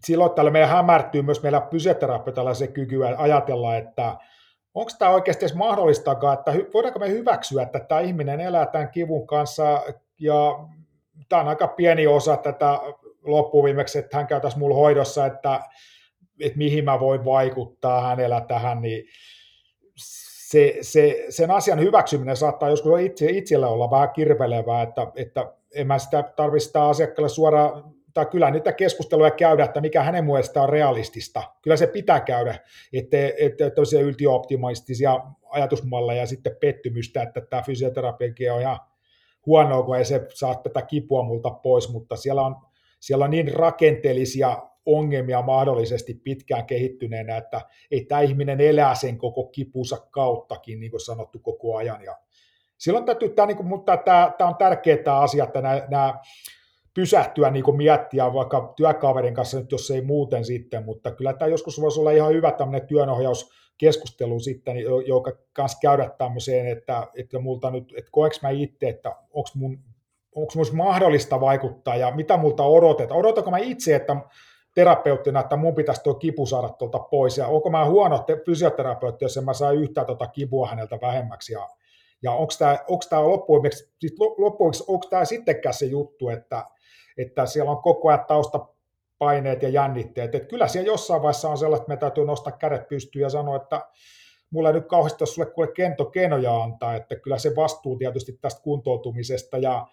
silloin täällä meidän hämärtyy myös meillä fysioterapeutilla se kyky ajatella, että onko tämä oikeasti edes mahdollistakaan, että voidaanko me hyväksyä, että tämä ihminen elää tämän kivun kanssa ja tämä on aika pieni osa tätä loppuviimeksi, että hän käy tässä mulla hoidossa, että, että mihin mä voin vaikuttaa hänellä tähän, niin se, se, sen asian hyväksyminen saattaa joskus itse, itselle olla vähän kirvelevää, että, että en mä sitä tarvitse sitä asiakkaalle suoraan tai kyllä niitä keskusteluja käydä, että mikä hänen mielestään on realistista. Kyllä se pitää käydä, ettei että tosiaan yltiöoptimistisia ajatusmalleja ja sitten pettymystä, että tämä fysioterapiakin on ihan huonoa, kun ei se saa tätä kipua multa pois, mutta siellä on, siellä on niin rakenteellisia ongelmia mahdollisesti pitkään kehittyneenä, että ei tämä ihminen elää sen koko kipunsa kauttakin, niin kuin sanottu koko ajan. Ja silloin täytyy, tämä, niin mutta tämä, tämä on tärkeää tämä asia, että nämä, nämä pysähtyä niin kuin miettiä vaikka työkaverin kanssa, nyt jos ei muuten sitten, mutta kyllä tämä joskus voisi olla ihan hyvä tämmöinen työnohjauskeskustelu sitten, joka kanssa käydä tämmöiseen, että, että multa nyt, että koeks mä itse, että onko mun, onko mahdollista vaikuttaa ja mitä multa odotetaan. Odotanko mä itse, että terapeuttina, että mun pitäisi tuo kipu saada tuolta pois, ja onko mä huono fysioterapeutti, jos en mä saa yhtään tuota kipua häneltä vähemmäksi, ja, ja onko tämä, loppujen onko tämä sittenkään se juttu, että, että siellä on koko ajan taustapaineet ja jännitteet. Että kyllä siellä jossain vaiheessa on sellaista, että me täytyy nostaa kädet pystyyn ja sanoa, että mulla ei nyt kauheasti ole sulle kuule kento kenoja antaa, että kyllä se vastuu tietysti tästä kuntoutumisesta ja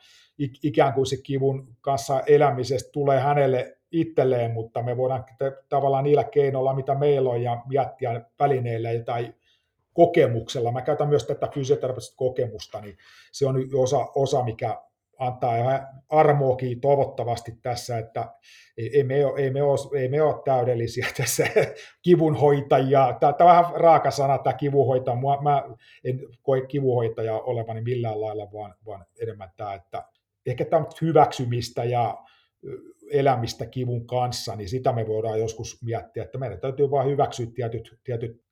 ikään kuin se kivun kanssa elämisestä tulee hänelle itselleen, mutta me voidaan tavallaan niillä keinoilla, mitä meillä on, ja miettiä välineillä tai kokemuksella. Mä käytän myös tätä fysioterapeuttista kokemusta, niin se on osa, osa mikä antaa ihan armoakin toivottavasti tässä, että ei me ei me ole, ei me ole täydellisiä tässä kivunhoitajia. Tämä, tämä on vähän raaka sana, tämä kivunhoitaja. Mä en koe kivunhoitajaa olevani millään lailla, vaan, vaan enemmän tämä, että ehkä tämä hyväksymistä ja elämistä kivun kanssa, niin sitä me voidaan joskus miettiä, että meidän täytyy vain hyväksyä tietyt, tietyt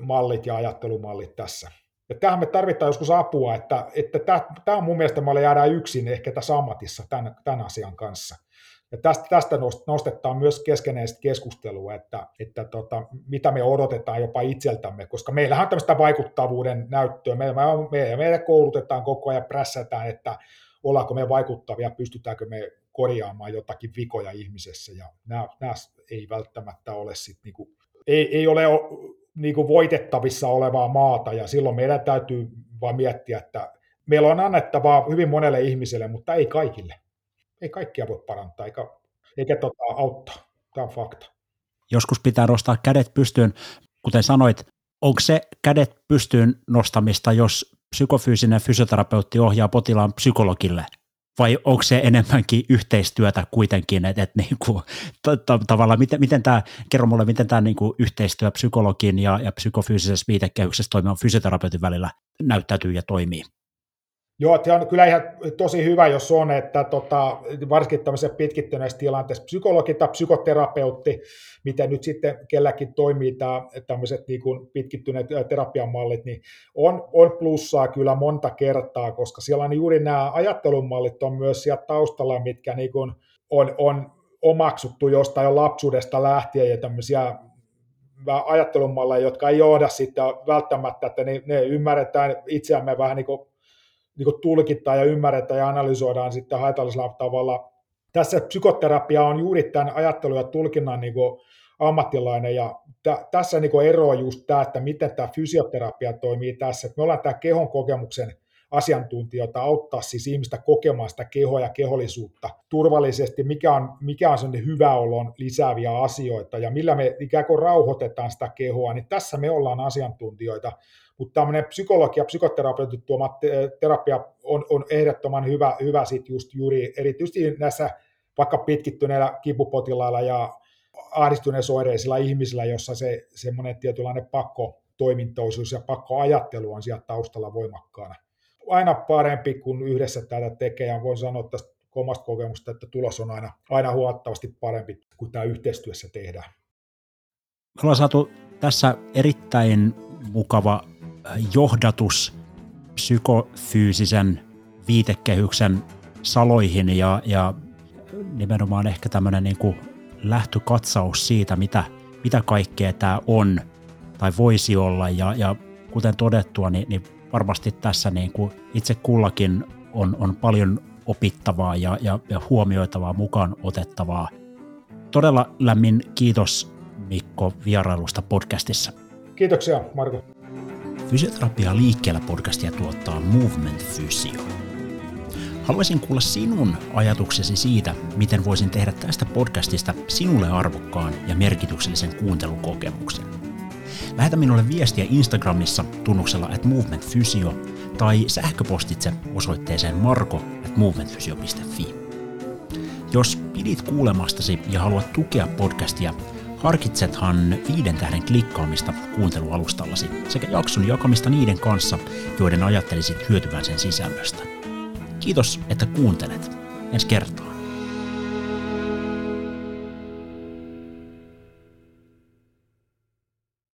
mallit ja ajattelumallit tässä. Ja tähän me tarvitaan joskus apua, että, että tämä on mun mielestä, me jäädään yksin ehkä tässä ammatissa tämän, tämän asian kanssa. Ja tästä, tästä nostetaan myös keskeneistä keskustelua, että, että tota, mitä me odotetaan jopa itseltämme, koska meillähän on tämmöistä vaikuttavuuden näyttöä. Me, me, me koulutetaan koko ajan, prässätään, että ollaanko me vaikuttavia, pystytäänkö me korjaamaan jotakin vikoja ihmisessä. Ja nämä, nämä ei välttämättä ole sit niinku, ei, ei ole niin kuin voitettavissa olevaa maata, ja silloin meidän täytyy vaan miettiä, että meillä on annettavaa hyvin monelle ihmiselle, mutta ei kaikille. Ei kaikkia voi parantaa, eikä, eikä tota, auttaa. Tämä on fakta. Joskus pitää nostaa kädet pystyyn. Kuten sanoit, onko se kädet pystyyn nostamista, jos psykofyysinen fysioterapeutti ohjaa potilaan psykologille? Vai onko se enemmänkin yhteistyötä kuitenkin, että et niinku, tavallaan miten, miten tämä, kerro mulle, miten tämä niinku yhteistyö psykologin ja, ja psykofyysisessä viitekehyksessä toimivan fysioterapeutin välillä näyttäytyy ja toimii? Joo, se on kyllä ihan tosi hyvä, jos on, että tota, varsinkin tämmöisessä pitkittyneessä tilanteessa psykologi tai psykoterapeutti, miten nyt sitten kelläkin toimii tämä, tämmöiset niin kuin pitkittyneet terapiamallit, niin on, on plussaa kyllä monta kertaa, koska siellä on juuri nämä ajattelumallit on myös siellä taustalla, mitkä niin kuin on, on omaksuttu jostain jo lapsuudesta lähtien ja tämmöisiä ajattelumalleja, jotka ei johda sitten välttämättä, että ne, ne ymmärretään itseämme vähän niin kuin niin kuin tulkitaan ja ymmärretään ja analysoidaan sitten haitallisella tavalla. Tässä psykoterapia on juuri tämän ajattelun ja tulkinnan niin kuin ammattilainen ja t- tässä niin kuin eroa just tämä, että miten tämä fysioterapia toimii tässä. Me ollaan tämä kehon kokemuksen asiantuntijoita auttaa siis ihmistä kokemaan sitä kehoa ja kehollisuutta turvallisesti, mikä on, mikä on sen hyvä olon lisääviä asioita ja millä me ikään kuin rauhoitetaan sitä kehoa, niin tässä me ollaan asiantuntijoita. Mutta tämmöinen psykologia, psykoterapeutit tuoma terapia on, on ehdottoman hyvä, hyvä sit just juuri erityisesti näissä vaikka pitkittyneillä kipupotilailla ja ahdistuneissa oireisilla ihmisillä, jossa se semmoinen tietynlainen pakkotoimintoisuus ja pakkoajattelu on siellä taustalla voimakkaana. Aina parempi, kun yhdessä tätä tekee, ja voin sanoa tästä omasta kokemusta, että tulos on aina, aina huomattavasti parempi, kun tämä yhteistyössä tehdään. Me ollaan saatu tässä erittäin mukava johdatus psykofyysisen viitekehyksen saloihin ja, ja nimenomaan ehkä tämmöinen niin kuin lähtökatsaus siitä, mitä, mitä kaikkea tämä on tai voisi olla. Ja, ja kuten todettua, niin, niin varmasti tässä niin kuin itse kullakin on, on paljon opittavaa ja, ja, ja huomioitavaa, mukaan otettavaa. Todella lämmin kiitos Mikko vierailusta podcastissa. Kiitoksia Marko. Fysioterapia liikkeellä podcastia tuottaa Movement Physio. Haluaisin kuulla sinun ajatuksesi siitä, miten voisin tehdä tästä podcastista sinulle arvokkaan ja merkityksellisen kuuntelukokemuksen. Lähetä minulle viestiä Instagramissa tunnuksella at Movement Physio tai sähköpostitse osoitteeseen marko at movementphysio.fi. Jos pidit kuulemastasi ja haluat tukea podcastia, Harkitsethan viiden tähden klikkaamista kuuntelualustallasi sekä jakson jakamista niiden kanssa, joiden ajattelisit hyötyvän sen sisällöstä. Kiitos, että kuuntelet. Ensi kertaa.